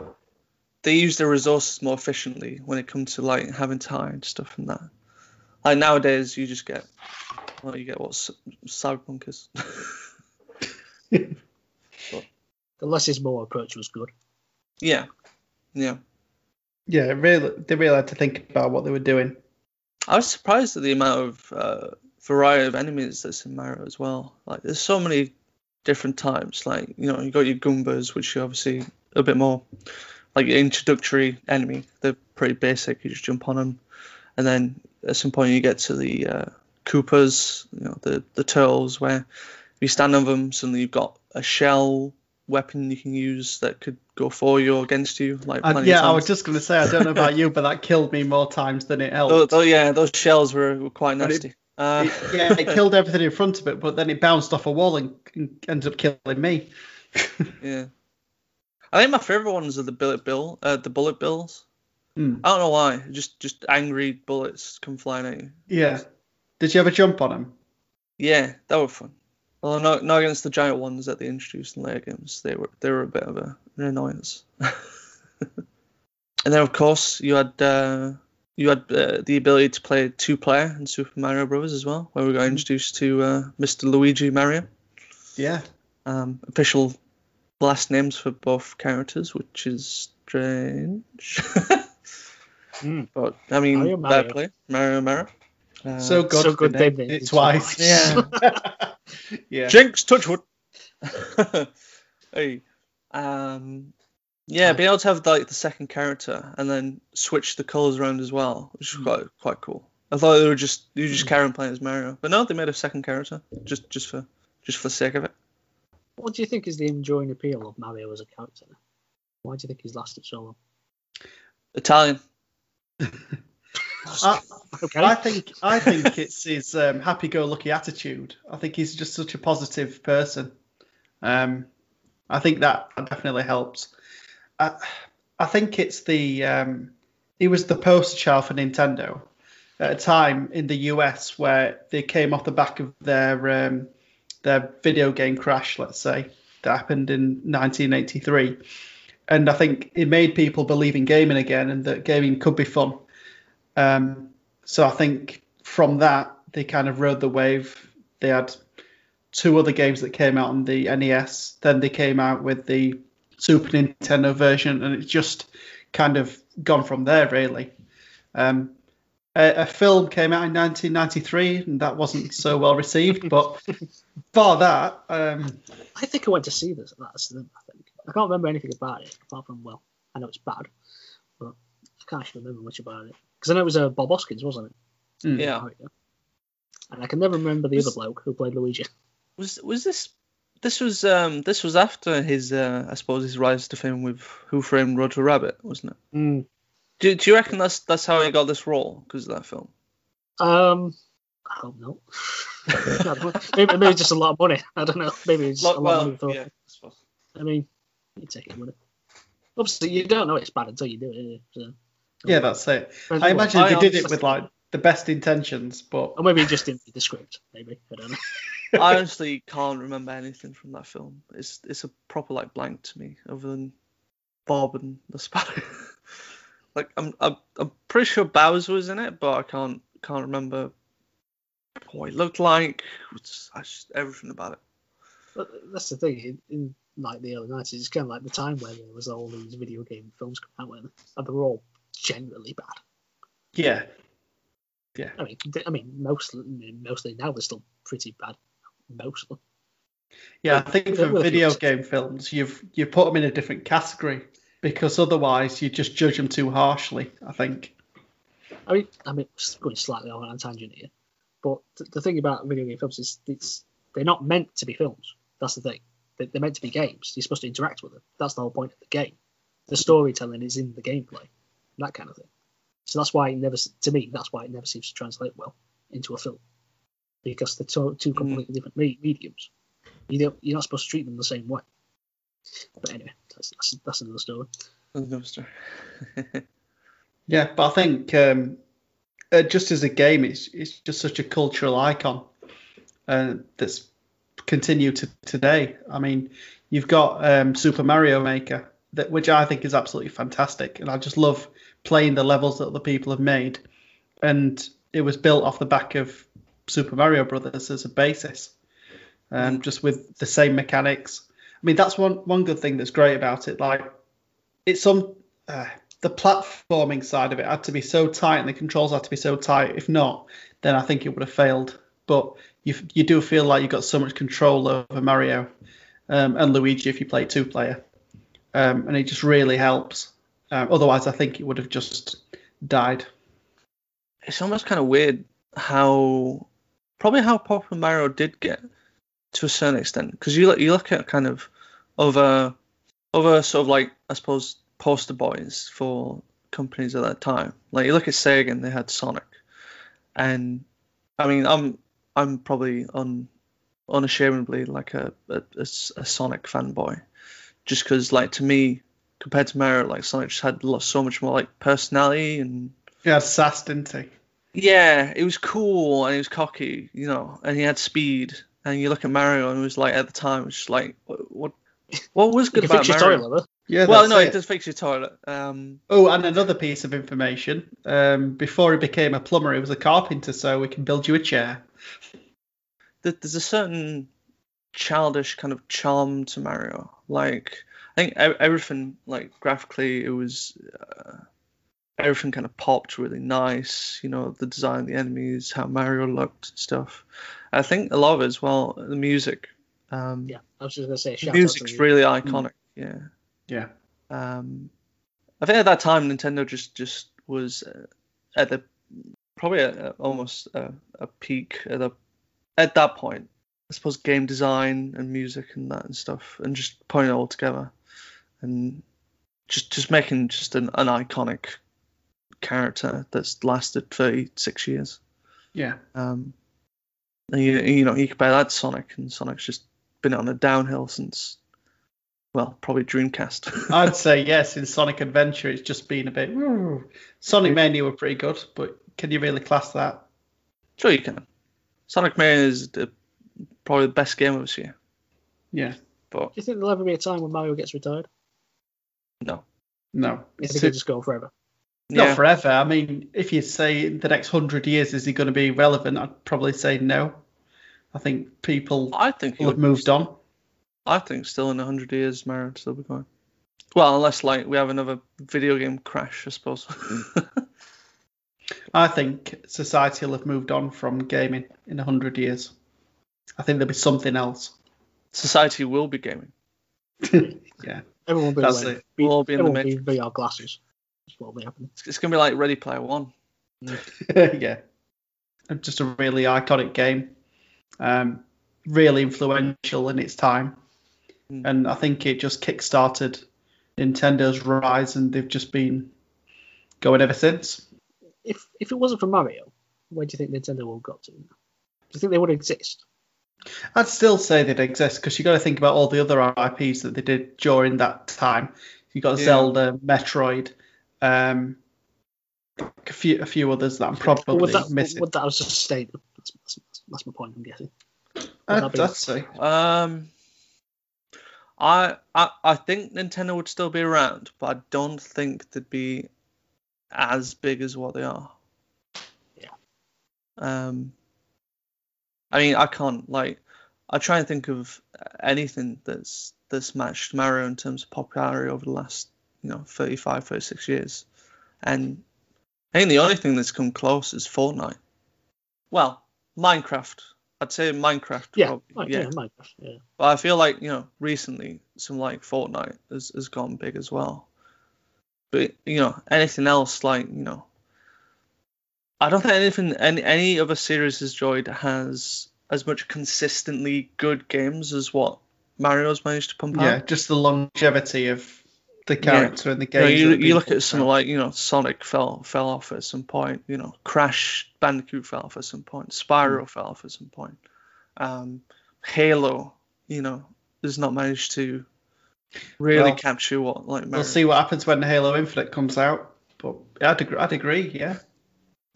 they use their resources more efficiently when it comes to like having time hide stuff and that. Like nowadays, you just get, well, you get what c- cyberpunk is. The less is more approach was good. yeah, yeah. Yeah. Really, they really had to think about what they were doing. I was surprised at the amount of uh, variety of enemies that's in Mario as well. Like, there's so many different types. Like, you know, you got your Goombas, which are obviously a bit more like your introductory enemy. They're pretty basic. You just jump on them, and then at some point you get to the uh, Koopas, you know, the the turtles, where if you stand on them, suddenly you've got a shell weapon you can use that could go for you or against you. Like, of yeah, I was just going to say, I don't know about you, but that killed me more times than it helped. Oh, oh, yeah, those shells were, were quite But it- nasty. Uh, It- yeah, it killed everything in front of it, but then it bounced off a wall and, and ended up killing me. Yeah. I think my favorite ones are the bullet bill, uh, the bullet bills. Hmm. I don't know why. Just just angry bullets come flying at you. Yeah. Did you ever jump on them? Yeah, that was fun. Well, no, not against the giant ones that they introduced in later games. They were they were a bit of a, an annoyance. and then of course you had uh, you had uh, the ability to play two player in Super Mario Bros. as well, where we got introduced to uh, Mr. Luigi Mario. Yeah. um, official last names for both characters, which is strange. Hmm. But I mean, Mario, Mario. play, Mario, Mario. Uh, so good. so good they they named named it it twice. Yeah. yeah. Jinx, Touchwood. hey, um, yeah, being able to have like the second character and then switch the colors around as well, which is quite quite cool. I thought they were just you just carry on playing as Mario, but no, they made a second character just just for just for the sake of it. What do you think is the enduring appeal of Mario as a character? Why do you think he's lasted so long? Italian. I, Okay. I think I think it's his um, happy-go-lucky attitude. I think he's just such a positive person. Um, I think that definitely helps. I, I think it's the um, he was the poster child for Nintendo at a time in the US where they came off the back of their um, their video game crash, let's say, that happened in 1983. And I think it made people believe in gaming again and that gaming could be fun. Um, so I think from that they kind of rode the wave. They had two other games that came out on the NES. Then they came out with the Super Nintendo version, and it's just kind of gone from there really. Um, a, a film came out in 1993, and that wasn't so well received. But bar that, um, I think I went to see this. That's the, I think I can't remember anything about it apart from well, I know it's bad, but I can't actually remember much about it because I know it was uh, Bob Hoskins, wasn't it? mm, Yeah. And I can never remember the Was- other bloke who played Luigi. Was was this this was um this was after his uh I suppose his rise to fame with Who Framed Roger Rabbit, wasn't it? Mm. Do, do you reckon that's that's how he got this role because of that film? Um, I don't know. I don't know. maybe, maybe just a lot of money. I don't know. Maybe it's just a lot of money. Yeah. I. I mean, you take it with it. Obviously, you don't know it's bad until you do it. So. Yeah, that's it. Depends I what- imagine oh, I they did it with like the best intentions, but Or maybe just didn't read the script. Maybe I don't know. I honestly can't remember anything from that film. It's it's a proper like blank to me, other than Bob and the Spider. like I'm, I'm I'm pretty sure Bowser was in it, but I can't can't remember what he looked like. It's, I just, everything about it. But that's the thing. In, in like the early nineties, it's kind of like the time where there was all these video game films coming out, weren't and they were all generally bad. Yeah. Yeah. I mean, I mean, mostly, mostly now they're still pretty bad. Mostly. Yeah, I think for video game films, you've you put them in a different category because otherwise you just judge them too harshly. I think. I mean, I mean, going slightly on a tangent here, but the thing about video game films is it's they're not meant to be films. That's the thing. They're meant to be games. You're supposed to interact with them. That's the whole point of the game. The storytelling is in the gameplay, that kind of thing. So that's why it never, to me, that's why it never seems to translate well into a film, because they're two, two completely different me- mediums. You don't, you're not supposed to treat them the same way. But anyway, that's that's, that's another story. Another story. Yeah, but I think um, uh, just as a game, it's it's just such a cultural icon uh, that's continued to today. I mean, you've got um, Super Mario Maker, that which I think is absolutely fantastic, and I just love playing the levels that other people have made, and it was built off the back of Super Mario Brothers as a basis, um, just with the same mechanics. I mean, that's one one good thing that's great about it. Like, it's some uh, the platforming side of it had to be so tight and the controls had to be so tight. If not, then I think it would have failed. But you you do feel like you've got so much control over Mario um, and Luigi if you play two player, um, and it just really helps. Um, otherwise, I think it would have just died. it's almost kind of weird how probably how popular Mario did get to a certain extent because you look you look at kind of other other sort of like I suppose poster boys for companies at that time. Like you look at Sega and they had Sonic, and I mean I'm I'm probably un, unashamedly like a Sonic fanboy, just because like to me compared to Mario like Sonic just had lo- so much more like personality and He had sass, didn't he? yeah, it was cool and he was cocky, you know, and he had speed. And you look at Mario and it was like at the time, it was just like what what, what was You good can about fix your Mario? toilet. Yeah. well, no, it. it does fix your toilet. Um, Oh, and another piece of information. Um, before he became a plumber, he was a carpenter, so we can build you a chair. there's a certain childish kind of charm to Mario. Like I think everything, like graphically, it was uh, everything kind of popped really nice. You know, the design the enemies, how Mario looked, and stuff. I think a lot of it as well, the music. Um, Yeah, I was just gonna say. the shout to music's the- really iconic. Yeah. Yeah. Um, I think at that time Nintendo just just was uh, at the probably at, at almost a, a peak at the at that point. I suppose game design and music and that and stuff, and just putting it all together, and just just making just an, an iconic character that's lasted 36 years. Yeah. Um, and you, you know, you compare that to Sonic, and Sonic's just been on a downhill since, well, probably Dreamcast. I'd say yes. In Sonic Adventure, it's just been a bit. "Ooh." Sonic Mania were pretty good, but can you really class that? sure, you can. Sonic Mania is the, probably the best game of this year, Yeah. but Do you think there'll ever be a time when Mario gets retired? No. No. I It's think too, he'll just go forever. not Yeah, forever. I mean, if you say the next hundred years, is he going to be relevant? I'd probably say no. I think people I think will have he'll, moved on. I think still in hundred years, Mario will still be going. Well, unless like we have another video game crash, I suppose. I think society will have moved on from gaming in a hundred years. I think there'll be something else. Society will be gaming. yeah. Everyone will be That's wearing, it. We'll all be in the will be VR glasses. That's what will be happening. It's, it's gonna be like Ready Player One. yeah. Just a really iconic game. Um, really influential in its time. Mm. And I think it just kick-started Nintendo's rise and they've just been going ever since. If if it wasn't for Mario, where do you think Nintendo would have got to? Do you think they would exist? I'd still say they'd exist because you got to think about all the other IPs that they did during that time. You got Yeah. Zelda, Metroid, um, a few a few others that I'm probably would that missing. would that have just stayed? That's, that's, that's my point. I'm guessing. I'd, that be- I'd say. Um, I, I I think Nintendo would still be around, but I don't think they'd be as big as what they are. Yeah. Um, I mean, I can't like. I try and think of anything that's that's matched Mario in terms of popularity over the last, you know, 35, 36 years, and I think the only thing that's come close is Fortnite. Well, Minecraft. I'd say Minecraft. Yeah, probably, yeah. yeah, Minecraft. Yeah. But I feel like you know recently some like Fortnite has, has gone big as well. But you know anything else like you know, I don't think anything any any other series has enjoyed has as much consistently good games as what Mario's managed to pump Yeah, out. Yeah, just the longevity of the character and the You, know, game. you, you look at something like you know Sonic fell fell off at some point. You know Crash Bandicoot fell off at some point. Spyro fell off at some point. Um, Halo, you know, has not managed to really Well, capture what like We'll see what happens when Halo Infinite comes out. But I'd agree. I'd agree. Yeah.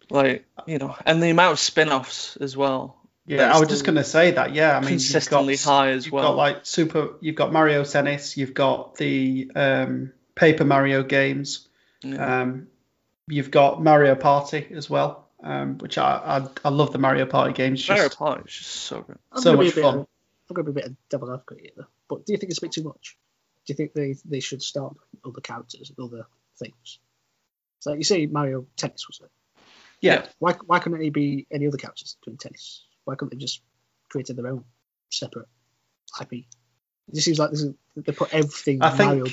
Like you know, and the amount of spin-offs as well. Yeah, I was just going to say that. Yeah, I mean, consistently you've got, high as you've well. got like super. You've got Mario Tennis. You've got the um, Paper Mario games. Yeah. Um, you've got Mario Party as well, um, which I, I I love the Mario Party games. Just, Mario Party is just so good. I'm So much fun. Of, I'm going to be a bit of devil advocate here, though. But do you think it's a bit too much? Do you think they, they should start other characters other things? So you say Mario Tennis was it? Yeah, Why why couldn't it be any other characters doing tennis? Why couldn't they just created their own separate IP? It just seems like this is, they put everything I think Mario.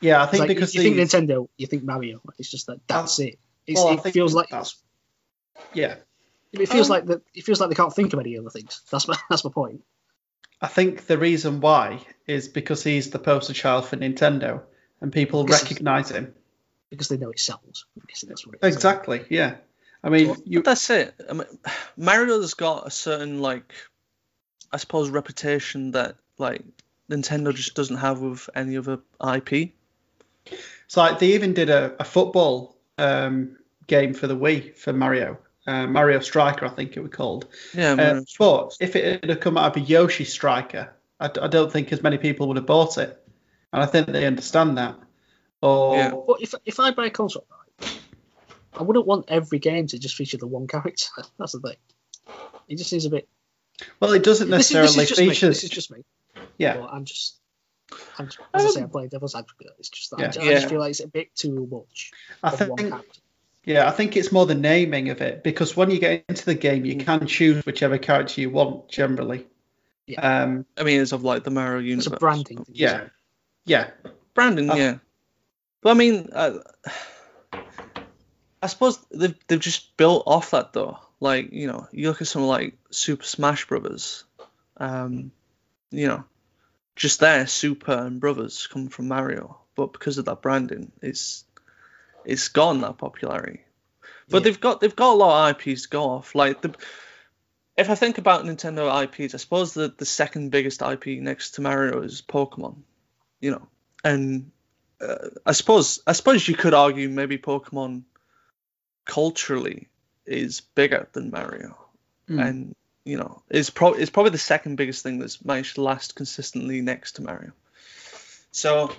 Yeah. I think like, because you, the, think Nintendo, you think Mario. It's just that that's it. It's, well, it feels like that's yeah. it feels Um, like that. It feels like they can't think of any other things. That's my that's my point. I think the reason why is because he's the poster child for Nintendo, and people This is- recognize him. because they know it sells. I that's what it is. Exactly. Yeah. I mean, you. That's it. I mean, Mario's got a certain like, I suppose, reputation that like Nintendo just doesn't have with any other IP. It's like they even did a, a football um, game for the Wii for Mario. Uh, Mario Striker, I think it was called. Yeah, Uh, but if it had come out of a Yoshi Striker, I don't think as many people would have bought it. And I think they understand that. Or Yeah. But if if I buy a console, right, I wouldn't want every game to just feature the one character. That's the thing. It just seems a bit. well, it doesn't This is, necessarily this is just me. feature. This is just me. Yeah, But I'm just. I'm, just- as I say, Um, I'm playing devil's advocate. It's just that I Yeah. I, just feel like it's a bit too much I of think. character. Yeah, I think it's more the naming of it because when you get into the game, you can choose whichever character you want. Generally, Yeah. um, I mean, it's of like the Mario universe. It's a branding thing. Yeah. yeah, Brandon, Uh, yeah. But I mean, uh, I suppose they've they've just built off that though. Like you know, you look at something like Super Smash Brothers, um, you know, just there, Super and Brothers come from Mario, but because of that branding, it's it's gone that popularity. But Yeah. they've got they've got a lot of IPs to go off. Like the if I think about Nintendo IPs, I suppose the the second biggest IP next to Mario is Pokemon. You know, and uh, I suppose I suppose you could argue maybe Pokemon culturally is bigger than Mario, Mm. and you know is pro- is probably the second biggest thing that's managed to last consistently next to Mario. So,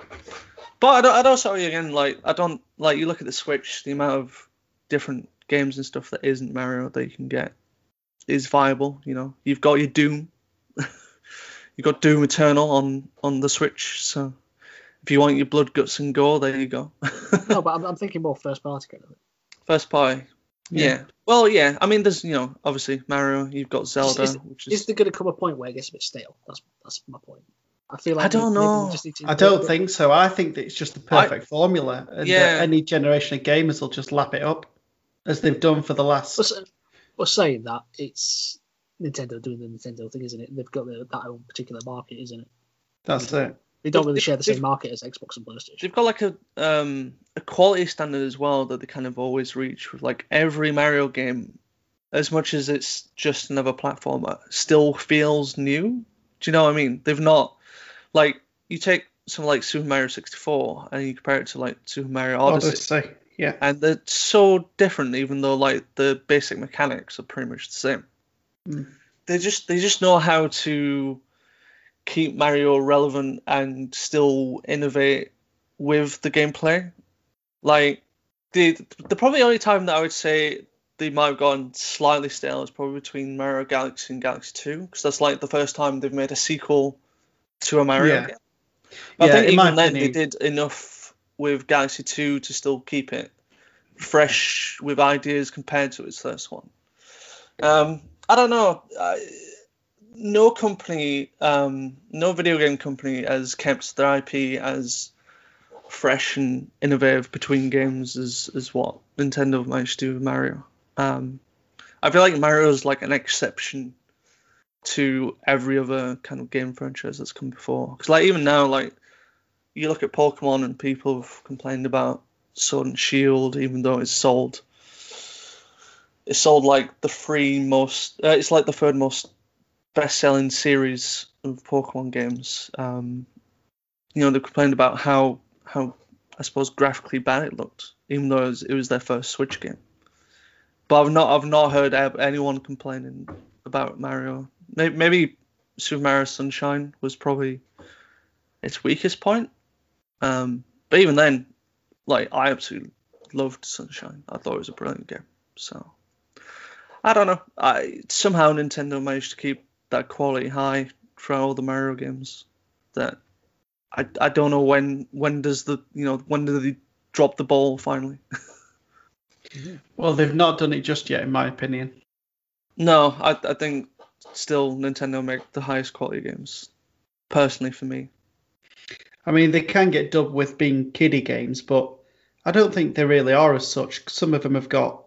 but I don't, I don't sorry again like I don't like you look at the Switch, the amount of different games and stuff that isn't Mario that you can get is viable. You know, you've got your Doom, you've got Doom Eternal on on the Switch, so. If you want your blood, guts, and gore, there you go. No, but I'm, I'm thinking more first party kind of. First party. Yeah. Yeah. Well, yeah. I mean, there's you know obviously Mario. You've got Zelda, is- which Is is. there going to come a point where it gets a bit stale? That's that's my point. I feel like I don't know. just need to I don't think so. I think that it's just the perfect formula, and Yeah. that any generation of gamers will just lap it up, as they've done for the last. But, but saying that, it's Nintendo doing the Nintendo thing, isn't it? They've got their, that own particular market, isn't it? That's it. They don't really share the same market as Xbox and PlayStation. They've got like a um a quality standard as well that they kind of always reach with like every Mario game, as much as it's just another platformer, still feels new. Do you know what I mean? They've not like you take something like Super Mario 64 and you compare it to like Super Mario Odyssey. Odyssey. Yeah. and they're so different even though like the basic mechanics are pretty much the same Mm. they just they just know how to keep mario relevant and still innovate with the gameplay like the the probably only time that i would say they might have gone slightly stale is probably between mario galaxy and galaxy 2 because that's like the first time they've made a sequel to a mario Yeah. game but Yeah, i think even then they did enough with galaxy 2 to still keep it fresh with ideas compared to its first one. Um, I don't know. I, no company, um, no video game company has kept their IP as fresh and innovative between games as, as what Nintendo managed to do with Mario. Um, I feel like Mario is like an exception to every other kind of game franchise that's come before. Because like even now, like you look at Pokemon and people have complained about Sword and Shield, even though it's sold. It's sold like the three most. Uh, it's like the third most best-selling series of Pokemon games. Um, you know, they complained about how how I suppose graphically bad it looked, even though it was, it was their first Switch game. But I've not I've not heard anyone complaining about Mario. Maybe, Super Mario Sunshine was probably its weakest point. Um, but even then, like I absolutely loved Sunshine. I thought it was a brilliant game. So I don't know. I somehow Nintendo managed to keep that quality high throughout all the Mario games. That I, I don't know when when does the you know when do they drop the ball finally? well, they've not done it just yet, in my opinion. No, I I think still Nintendo make the highest quality games. Personally, for me. I mean, they can get dubbed with being kiddie games, but I don't think they really are as such. Some of them have got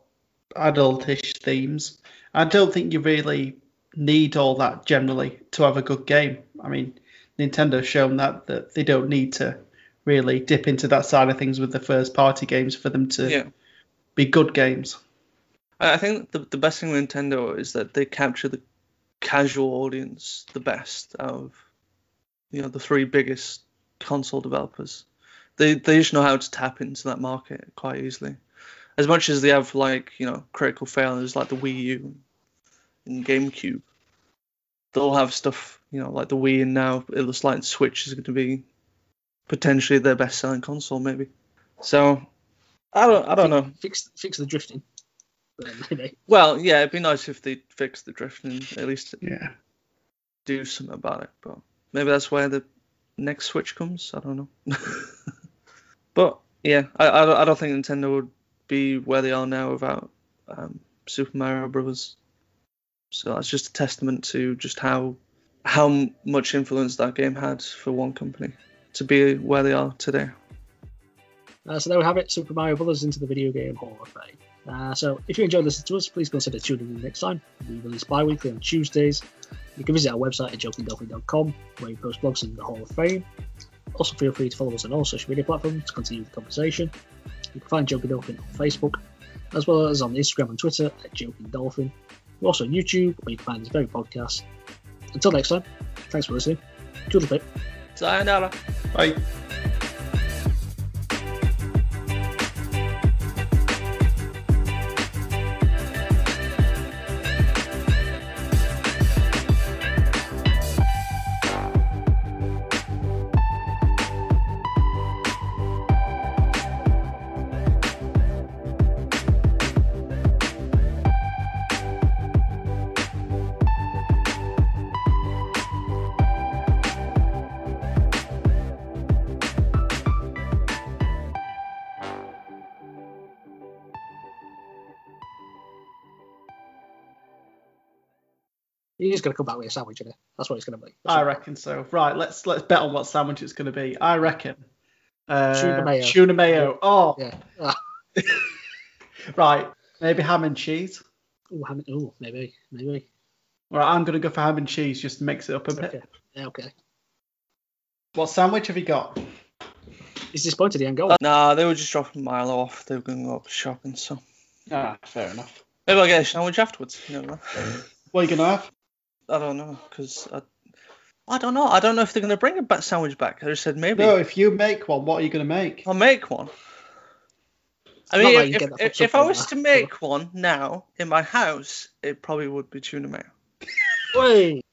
adultish themes. I don't think you really need all that generally to have a good game. I mean, Nintendo's shown that that they don't need to really dip into that side of things with the first party games for them to yeah. be good games. I think the the best thing with Nintendo is that they capture the casual audience the best out of you know the three biggest console developers. They they just know how to tap into that market quite easily. As much as they have like you know critical failures like the Wii U and GameCube, they'll have stuff you know like the Wii and now it looks like Switch is going to be potentially their best selling console maybe. So I don't I don't know. Fix fix the drifting. Well, yeah, it'd be nice if they fix the drifting at least. Yeah. Do something about it, but maybe that's where the next Switch comes. I don't know. but yeah, I, I, I don't think Nintendo would be where they are now without um, Super Mario Brothers. So that's just a testament to just how how much influence that game had for one company to be where they are today. Uh, so there we have it, Super Mario Brothers into the video game Hall of Fame. Uh, so if you enjoyed listening to us, please consider tuning in next time. We release bi-weekly on Tuesdays. You can visit our website at jokingdolphin.com where we post blogs in the Hall of Fame. Also feel free to follow us on all social media platforms to continue the conversation. You can find Joking Dolphin on Facebook, as well as on Instagram and Twitter at Joking Dolphin. We're also on YouTube, where you can find this very podcast. Until next time, thanks for listening. Toodle pip. Sayonara. Bye. Going to come back with a sandwich in it. That's what it's going to be. I reckon so. Right, let's let's bet on what sandwich it's going to be. I reckon. Uh, Tuna mayo. Tuna mayo. Oh. Yeah. Ah. right, maybe ham and cheese. Oh, ham, ooh, maybe, maybe. All right, I'm going to go for ham and cheese just to mix it up a bit. Okay. Yeah, okay. What sandwich have you got? He's disappointed he ain't got Uh, nah, they were just dropping Milo off. They were going to go up shopping, so Ah, fair enough. maybe I'll get a sandwich afterwards. You never know. What are you going to have? I don't know because I, I don't know. I don't know if they're going to bring a back sandwich back. I just said maybe. No, if you make one, what are you going to make? I'll make one. I mean, like if, if, if I was something to like that. make one now in my house, it probably would be tuna mayo. Wait.